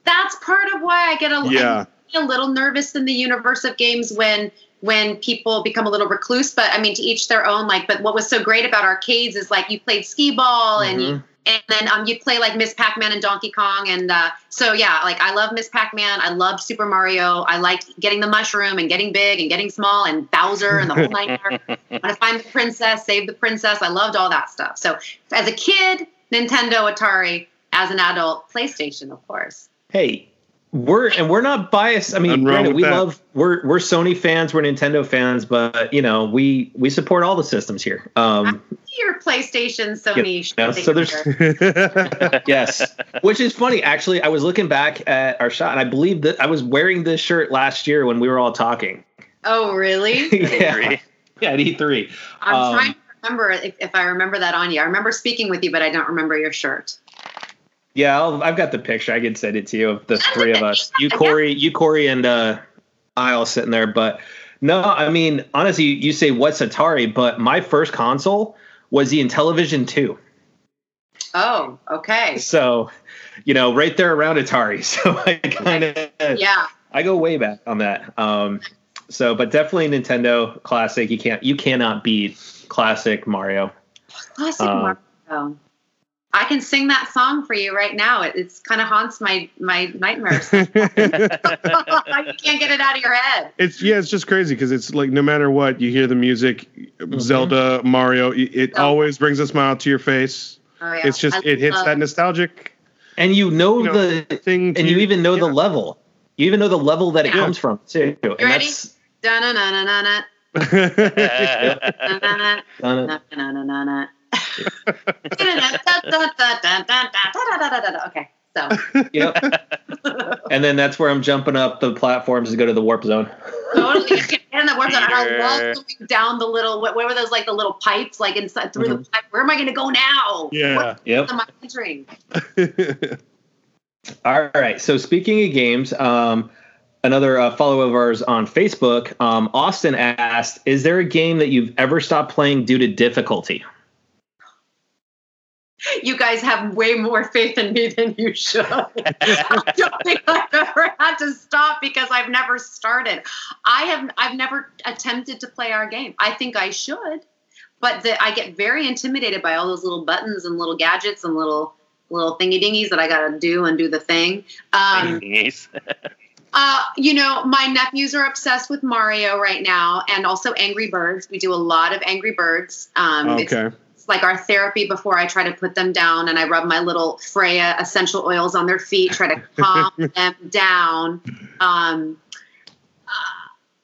that's part of why I get a, Yeah. I a little nervous in the universe of games when when people become a little recluse. But I mean, to each their own. Like, but what was so great about arcades is like you played skee ball and you, and then um you play like Miss Pac Man and Donkey Kong and uh, so yeah, like I love Miss Pac Man. I loved Super Mario. I liked getting the mushroom and getting big and getting small and Bowser and the whole nine yards. want to find the princess, save the princess. I loved all that stuff. So as a kid, Nintendo, Atari. As an adult, PlayStation, of course. Hey, we're and we're not biased. I mean, Nothing granted, we that. love we're we're Sony fans, we're Nintendo fans, but you know, we we support all the systems here. Um, your PlayStation, Sony. Yeah, shit so there's- yes, which is funny. Actually, I was looking back at our shot, and I believe that I was wearing this shirt last year when we were all talking. oh, really? yeah, Agree. yeah, at E3. I'm Um, trying to remember if, if I remember that on you. I remember speaking with you, but I don't remember your shirt. Yeah, I'll, I've got the picture. I could send it to you of the three of us. You, Cory, you, Cory, and uh, I all sitting there. But no, I mean, honestly, you say what's Atari, but my first console was the Intellivision 2. Oh, okay. So, you know, right there around Atari. So I kind of Yeah. I go way back on that. Um, so, but definitely Nintendo classic. You can't, you cannot beat classic Mario. Classic Uh, Mario. I can sing that song for you right now. It it's kind of haunts my my nightmares. you can't get it out of your head. It's yeah, it's just crazy because it's like no matter what you hear the music, mm-hmm. Zelda, Mario, it, it Oh. always brings a smile to your face. Oh yeah. It's just I it hits that nostalgic And you know, you know, the, thing. to and you even know the level. You even know the level that it comes from too. And ready? Da-na-na-na-na-na, yeah. na-na-na, done it. okay. So. Yep. and then that's where I'm jumping up the platforms to go to the warp zone. Oh, totally. In the warp zone. I love going down the little, where were those, like the little pipes, like inside through mm-hmm. the pipe? Where am I going to go now? Yeah. What yep. am I entering? All right. So speaking of games, um, another uh, follower of ours on Facebook, um, Austin asked, "Is there a game that you've ever stopped playing due to difficulty?" You guys have way more faith in me than you should. I don't think I've ever had to stop because I've never started. I have I've never attempted to play our game. I think I should, but the, I get very intimidated by all those little buttons and little gadgets and little little thingy dingies that I gotta do and do the thing. Um, Thingies. uh, you know, my nephews are obsessed with Mario right now, and also Angry Birds. We do a lot of Angry Birds. Um, it's okay. Like our therapy before I try to put them down and I rub my little Freya essential oils on their feet, try to calm them down. Um,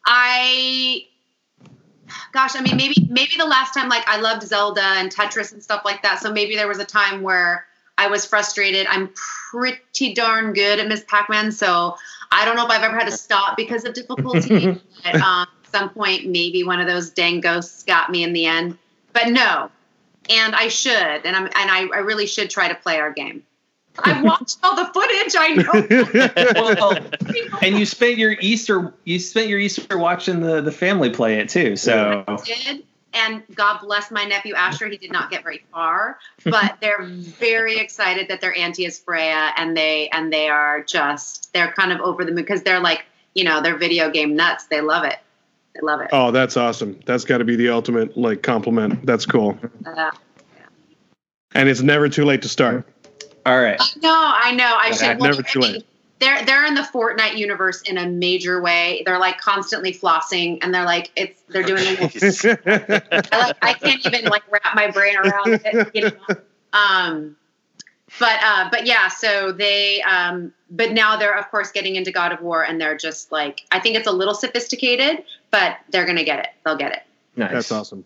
I, gosh, I mean, maybe, maybe the last time, like I loved Zelda and Tetris and stuff like that. So maybe there was a time where I was frustrated. I'm pretty darn good at Miss Pac-Man. So I don't know if I've ever had to stop because of difficulty. At um, some point, maybe one of those dang ghosts got me in the end. But no, and I should, and I'm and I, I really should try to play our game. I've watched all the footage. I know. Well, and you spent your Easter you spent your Easter watching the the family play it too. So I did, and God bless my nephew Asher. He did not get very far, but they're very excited that their auntie is Freya, and they and they are just they're kind of over the moon because they're like you know they're video game nuts. They love it. They love it. Oh, that's awesome. That's got to be the ultimate like compliment. That's cool. Uh, And it's never too late to start. all right. I know, I know. I Yeah, should. never too late. They're they're in the Fortnite universe in a major way. They're like constantly flossing, and they're like it's they're doing it. I like I can't even like wrap my brain around it. You know? Um, but uh, but yeah, so they um, but now they're of course getting into God of War, and they're just like I think it's a little sophisticated, but they're gonna get it. They'll get it. Nice. That's awesome.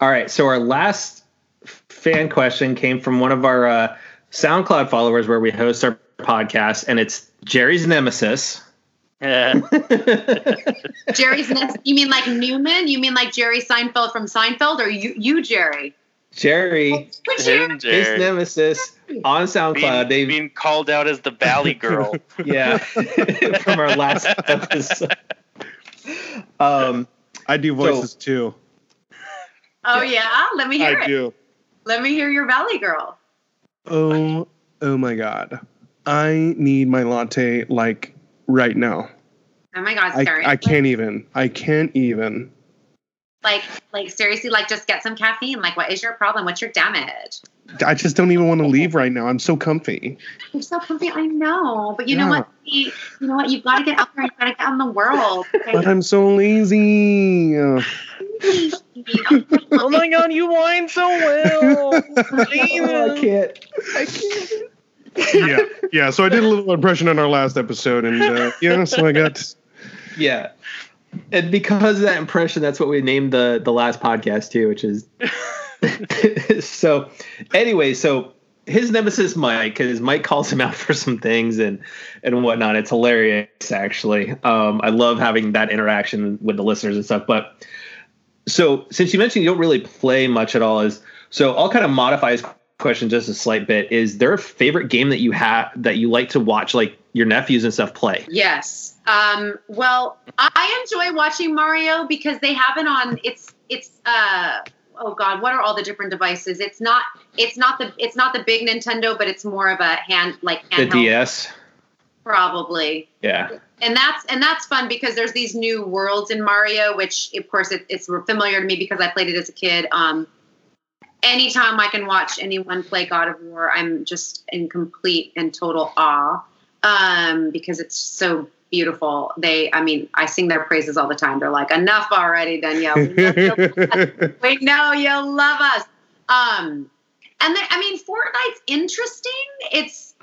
All right. So our last fan question came from one of our uh, SoundCloud followers where we host our podcast, and it's Jerry's nemesis. Yeah. Jerry's next. You mean like Newman? You mean like Jerry Seinfeld from Seinfeld, or you you Jerry? Jerry, Jerry? His nemesis on SoundCloud. Being, They being called out as the Valley Girl. yeah from our last episode. Um, I do voices too. Oh yeah, let me hear I it. do. Let me hear your Valley Girl. Oh, oh my God. I need my latte like right now. Oh my God, I, I can't even. I can't even. Like, like seriously, like just get some caffeine. Like, what is your problem? What's your damage? I just don't even want to leave right now. I'm so comfy. You're so comfy. I know, but you know what? You you know what? You've got to get out there. You've got to get out in the world. But I'm so lazy. Oh my god, you whine so well. I can't. I can't. yeah, yeah. So I did a little impression on our last episode, and uh, yeah, so I got. Yeah. And because of that impression, that's what we named the the last podcast too, which is so anyway, so his nemesis Mike, because Mike calls him out for some things and and whatnot. It's hilarious, actually. Um, I love having that interaction with the listeners and stuff. But so since you mentioned you don't really play much at all, is so I'll kind of modify his question just a slight bit. Is there a favorite game that you have that you like to watch, like your nephews and stuff play? Yes. Um, well, I enjoy watching Mario because they have it on. It's it's uh oh god, what are all the different devices? It's not it's not the it's not the big Nintendo, but it's more of a hand like The handheld, DS. probably. Yeah. And that's and that's fun because there's these new worlds in Mario, which of course it, it's familiar to me because I played it as a kid. Um, anytime I can watch anyone play God of War, I'm just in complete and total awe um, because it's so beautiful. They, I mean, I sing their praises all the time. They're like, enough already, Danielle. We know you'll- we know you'll love us. Um, and then, I mean, Fortnite's interesting. It's,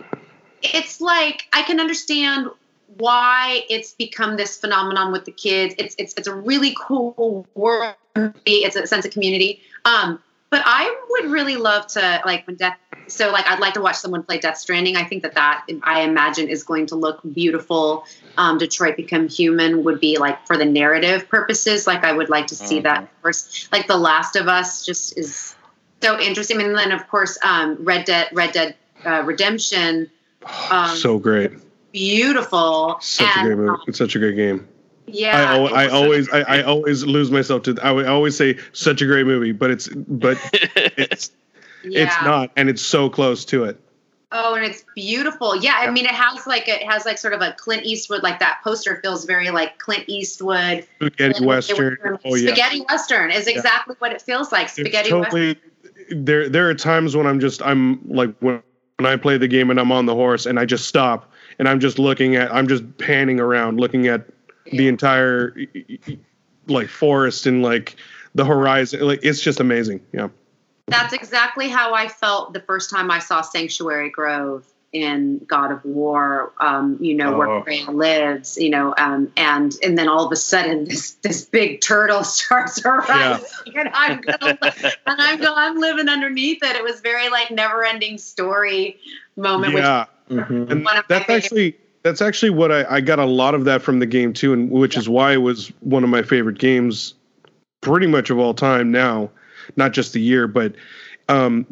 it's like I can understand why it's become this phenomenon with the kids. It's it's it's a really cool world. It's a sense of community. Um, but I would really love to like when Death. So like I'd like to watch someone play Death Stranding. I think that that I imagine is going to look beautiful. Um, Detroit Become Human would be like for the narrative purposes. Like I would like to see that first. Like The Last of Us just is so interesting. And then of course um, Red Dead Red Dead uh, Redemption. Um, so great. beautiful. Such and, a great movie. um, It's such a great game. Yeah, I, al- I always I, I always lose myself to I would always say such a great movie, but it's but it's yeah. it's not, and it's so close to it. Oh, and it's beautiful. Yeah, I mean, it has like it has like sort of a Clint Eastwood like that poster feels very like Clint Eastwood. Spaghetti Clint Western. Eastwood. Oh yeah. Spaghetti Western is exactly what it feels like. It's Spaghetti Western. totally there there are times when I'm just I'm like when when I play the game and I'm on the horse and I just stop and I'm just looking at I'm just panning around looking at the entire like forest and like the horizon like it's just amazing yeah That's exactly how I felt the first time I saw Sanctuary Grove in God of War. Um, you know Oh. where Freya lives. You know, um, and and then all of a sudden this this big turtle starts arising, and I'm gonna, and I'm go, I'm living underneath it. It was very like never ending story moment. Yeah Mhm. and One of my that's actually that's actually what I, I got a lot of that from the game too and which is why it was one of my favorite games pretty much of all time now not just the year but um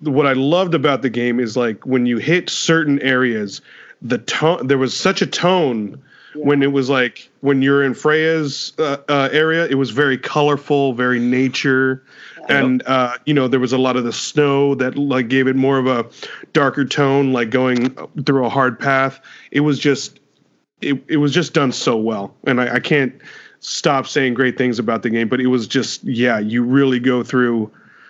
what i loved about the game is like when you hit certain areas the tone there was such a tone when it was like when you're in freya's uh, uh, area it was very colorful very nature and uh, you know there was a lot of the snow that like gave it more of a darker tone like going through a hard path. It was just it, it was just done so well. And I, I can't stop saying great things about the game but it was just yeah you really go through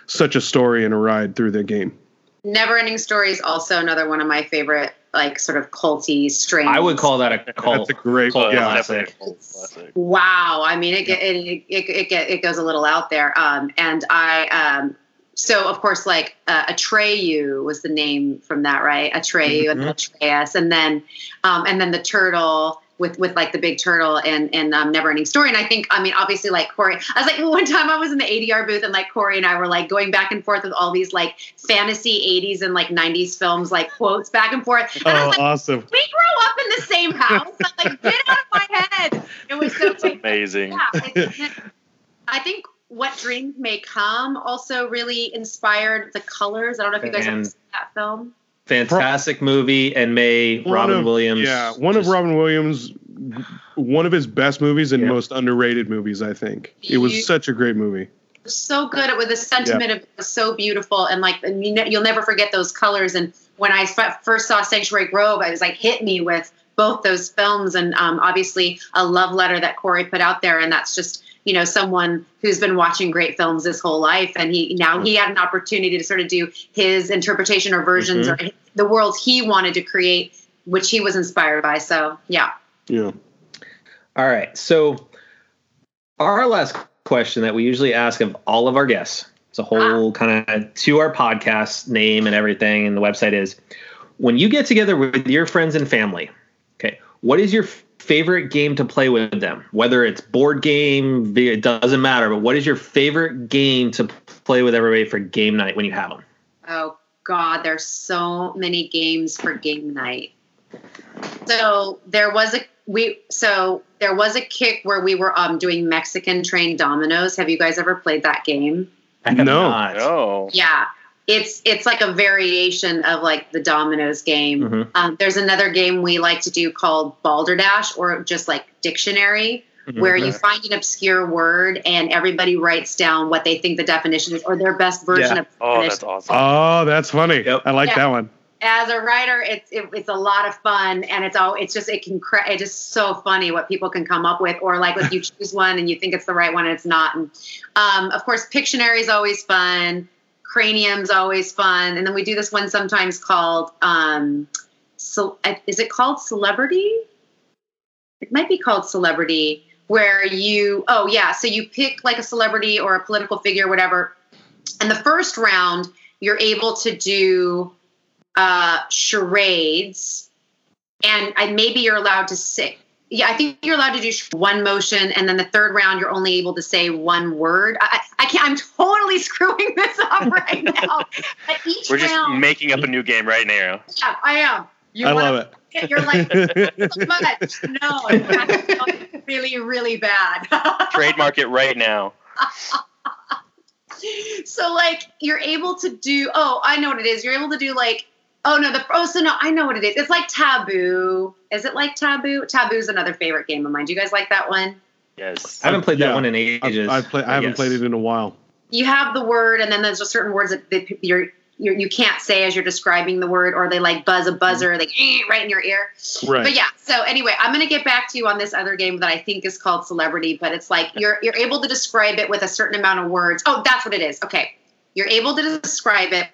such a story and a ride through the game. Never Ending Story is also another one of my favorite, like sort of culty, strange. I would call that a cult. that's a great cult yeah classic. Classic. Wow, I mean, it get it it, it, it, get, it goes a little out there. Um, and I um, so of course, like uh, Atreyu was the name from that, right? Atreyu and Atreus, and then um, and then the turtle with with like the big turtle and and um, Never Ending Story. And I think, I mean, obviously, like Cory, I was like one time I was in the ADR booth and like Cory and I were like going back and forth with all these like fantasy 80s and like 90s films, like quotes back and forth. And oh was like, awesome we grew up in the same house. I'm like, get out of my head. It was so amazing. yeah, I think what dreams may come also really inspired the colors. I don't know if you guys have seen that film. Fantastic movie, and May One Robin of- Williams. yeah one of robin williams one of his best movies and Yeah. most underrated movies i think it was such a great movie So good with the sentiment of it was so beautiful and like and you ne- you'll never forget those colors. And when I f- first saw Sanctuary Grove, I was like hit me with both those films and um, obviously a love letter that Cory put out there. And that's just you know someone who's been watching great films his whole life and he now he had an opportunity to sort of do his interpretation or versions mm-hmm. or the worlds he wanted to create which he was inspired by. So yeah. Yeah. All right. So, our last question that we usually ask of all of our guests, it's a whole ah. kind of to our podcast name and everything, and the website is when you get together with your friends and family, okay, what is your f- favorite game to play with them? Whether it's board game, it doesn't matter. But what is your favorite game to play with everybody for game night when you have them? Oh God, there's so many games for game night. So there was a we so there was a kick where we were um doing Mexican train dominoes. Have you guys ever played that game? I have No. not. Oh. Yeah. It's it's like a variation of like the dominoes game. Mhm. Um, there's another game we like to do called Balderdash or just like dictionary Mhm. where you find an obscure word and everybody writes down what they think the definition is or their best version Yeah. of the Oh, definition. that's awesome. Oh, that's funny. Yep. I like Yeah. that one. as a writer, it's it, it's a lot of fun, and it's all it's just it can cra- it's just so funny what people can come up with, or like if you choose one and you think it's the right one and it's not. And um, of course, Pictionary is always fun. Cranium's always fun, and then we do this one sometimes called um, so is it called Celebrity? It might be called Celebrity, where you oh yeah, so you pick like a celebrity or a political figure, whatever. And the first round, you're able to do uh, charades, and I, maybe you're allowed to say. Yeah, I think you're allowed to do one motion, and then the third round you're only able to say one word. I, I I can't. I'm totally screwing this up right now. But each We're just round, making up a new game right now. yeah, I am. You I love it. You're like so much. No, really, really bad. Trademark it right now. so like you're able to do oh i know what it is you're able to do like oh no the oh so no i know what it is it's like taboo is it like taboo taboo's another favorite game of mine do you guys like that one Yes. I haven't played that Yeah. one in I've, ages. I've play, I haven't Yes. played it in a while. you have the word and then there's just certain words that, that you're, you're you can't say as you're describing the word or they like buzz a buzzer like eh, right in your ear Right. But yeah, so anyway, I'm gonna get back to you on this other game that I think is called Celebrity, but it's like you're you're able to describe it with a certain amount of words. Oh, that's what it is. Okay, you're able to describe it with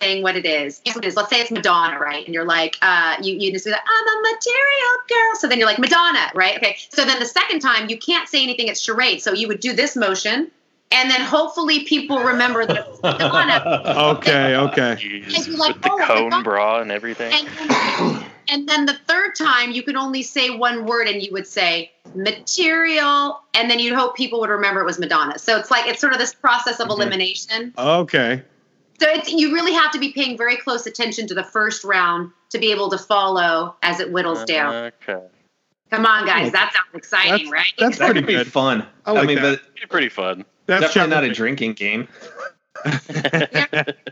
saying what it is. Guess what it is? Let's say it's Madonna, right? And you're like, uh, you you just be like, I'm a material girl. So then you're like Madonna, right? Okay. So then the second time you can't say anything. It's charade. So you would do this motion, and then hopefully people remember that it's Madonna. Okay. Okay. Jeez, I'd like, with the oh, my cone God. bra and everything. And then, and then the third time, you could only say one word, and you would say material, and then you'd hope people would remember it was Madonna. So it's like it's sort of this process of Mhm. elimination. Okay. So it's you really have to be paying very close attention to the first round to be able to follow as it whittles uh-huh, down. Okay. Come on, guys, that sounds exciting, That's- right? that's that pretty could be good. fun. I like mean, that. It's pretty fun. That's definitely not a drinking game.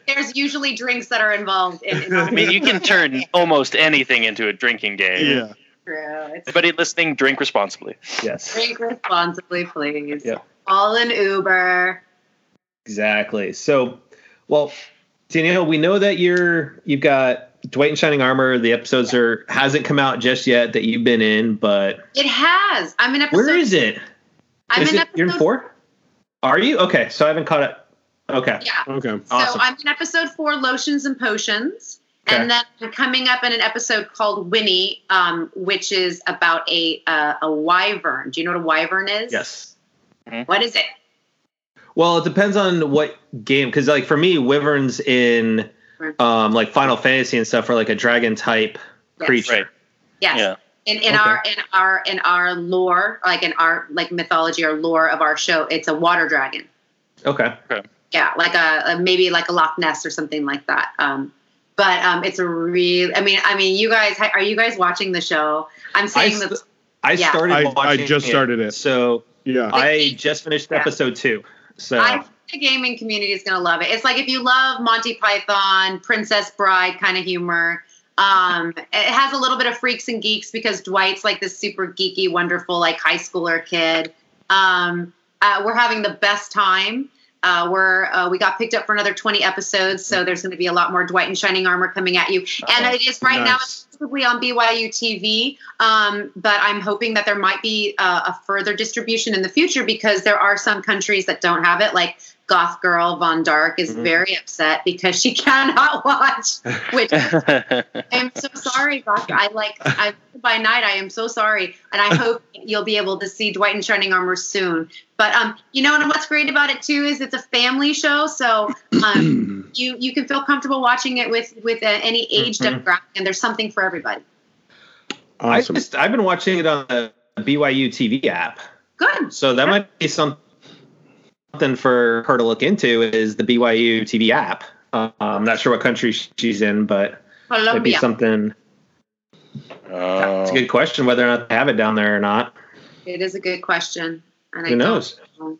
There's usually drinks that are involved in. in I mean, you can turn almost anything into a drinking game. Yeah. True. It's Everybody listening, drink responsibly. Yes. drink responsibly, please. Yep. All in Uber. Exactly. So, well, Danielle, we know that you're you've got Dwight in Shining Armor. The episodes are hasn't come out just yet that you've been in, but It has. I'm in episode. where is it? I'm Is in it episode you're in four? Are you okay? So I haven't caught it. Okay. Yeah. Okay. Awesome. So I'm in episode four, lotions and potions, Okay. and then I'm coming up in an episode called Winnie, um, which is about a uh, a wyvern. Do you know what a wyvern is? Yes. What is it? Well, it depends on what game, because like for me, wyverns in um like Final Fantasy and stuff are like a dragon type Yes. creature. Right. Yes. Yeah. In, in Okay. our in our in our lore, like in our like mythology or lore of our show, it's a water dragon. Okay. Yeah, like a, a maybe like a Loch Ness or something like that. Um, but um, it's a real. I mean, I mean, you guys are you guys watching the show? I'm I, saying st- that I Yeah. started I- I watching just started it. So Yeah. I just finished Yeah. episode two. So I think the gaming community is going to love it. It's like if you love Monty Python, Princess Bride kind of humor. Um, it has a little bit of freaks and geeks because Dwight's like this super geeky, wonderful, like high schooler kid. Um, uh, we're having the best time. Uh, we're uh, we got picked up for another 20 episodes, so there's going to be a lot more Dwight in Shining Armor coming at you. And it is right now Nice. Exclusively on BYU TV. Um, but I'm hoping that there might be uh, a further distribution in the future because there are some countries that don't have it. Like Goth Girl Von Dark is Mhm. very upset because she cannot watch. Which I'm so sorry, Goth. I like. I by night. I am so sorry, and I hope you'll be able to see Dwight in Shining Armor soon. But um, you know, and what's great about it too is it's a family show, so um, you you can feel comfortable watching it with with uh, any age Mhm. demographic, and there's something for everybody. Awesome. I just I've been watching it on the BYU TV app, Good. so that might be some something for her to look into. Is the BYU TV app? Uh, I'm not sure what country she's in, but it might be something. Oh. It's a good question whether or not they have it down there or not. It is a good question. And I Who don't knows? know.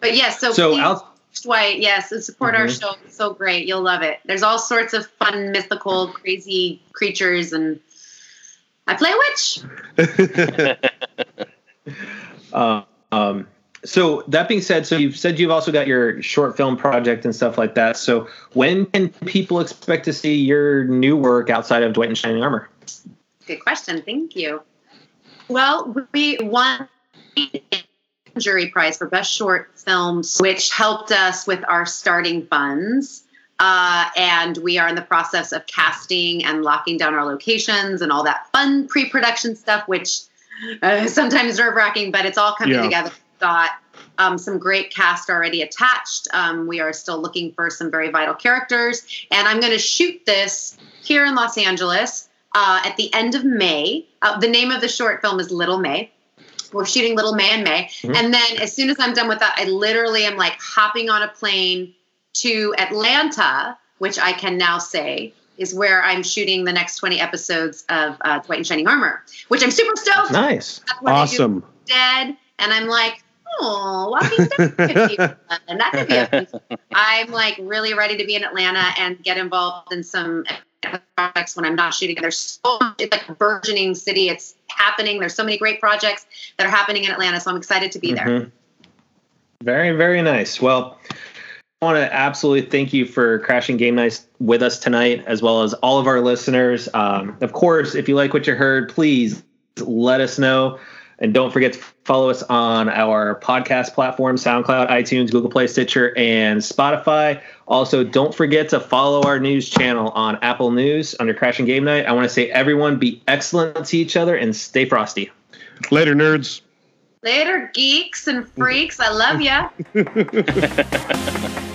But yes, so, So please, Al- Dwight, yes, and support our Mhm. show. It's so great. You'll love it. There's all sorts of fun, mythical, crazy creatures, and I play a witch. Uh, um, so that being said, so you've said you've also got your short film project and stuff like that. So when can people expect to see your new work outside of Dwight in Shining Armor? Good question. Thank you. Well, we won jury prize for best short films, which helped us with our starting funds. Uh, and we are in the process of casting and locking down our locations and all that fun pre-production stuff, which uh, sometimes nerve-wracking, but it's all coming Yeah. together. Got um, some great cast already attached. Um, we are still looking for some very vital characters, and I'm going to shoot this here in Los Angeles uh, at the end of May. Uh, the name of the short film is Little May. We're shooting Little May in May. Mhm. And then as soon as I'm done with that, I literally am like hopping on a plane to Atlanta, which I can now say is where I'm shooting the next 20 episodes of uh, Dwight in Shining Armor, which I'm super stoked. Nice. That's what I do awesome. dead. And I'm like, oh, Walking Dead could be fun. And that could be I'm like really ready to be in Atlanta and get involved in some projects when I'm not shooting. There's so much, it's like a burgeoning city. It's happening. There's so many great projects that are happening in Atlanta. So I'm excited to be there. Mhm. Very, very nice. Well, I want to absolutely thank you for crashing game nights with us tonight, as well as all of our listeners. Um, of course, if you like what you heard, please let us know. And don't forget to follow us on our podcast platform SoundCloud, iTunes, Google Play, Stitcher, and Spotify. Also, don't forget to follow our news channel on Apple News under Crashing Game Night. I want to say, everyone, be excellent to each other and stay frosty. Later, nerds. Later, geeks and freaks. I love ya.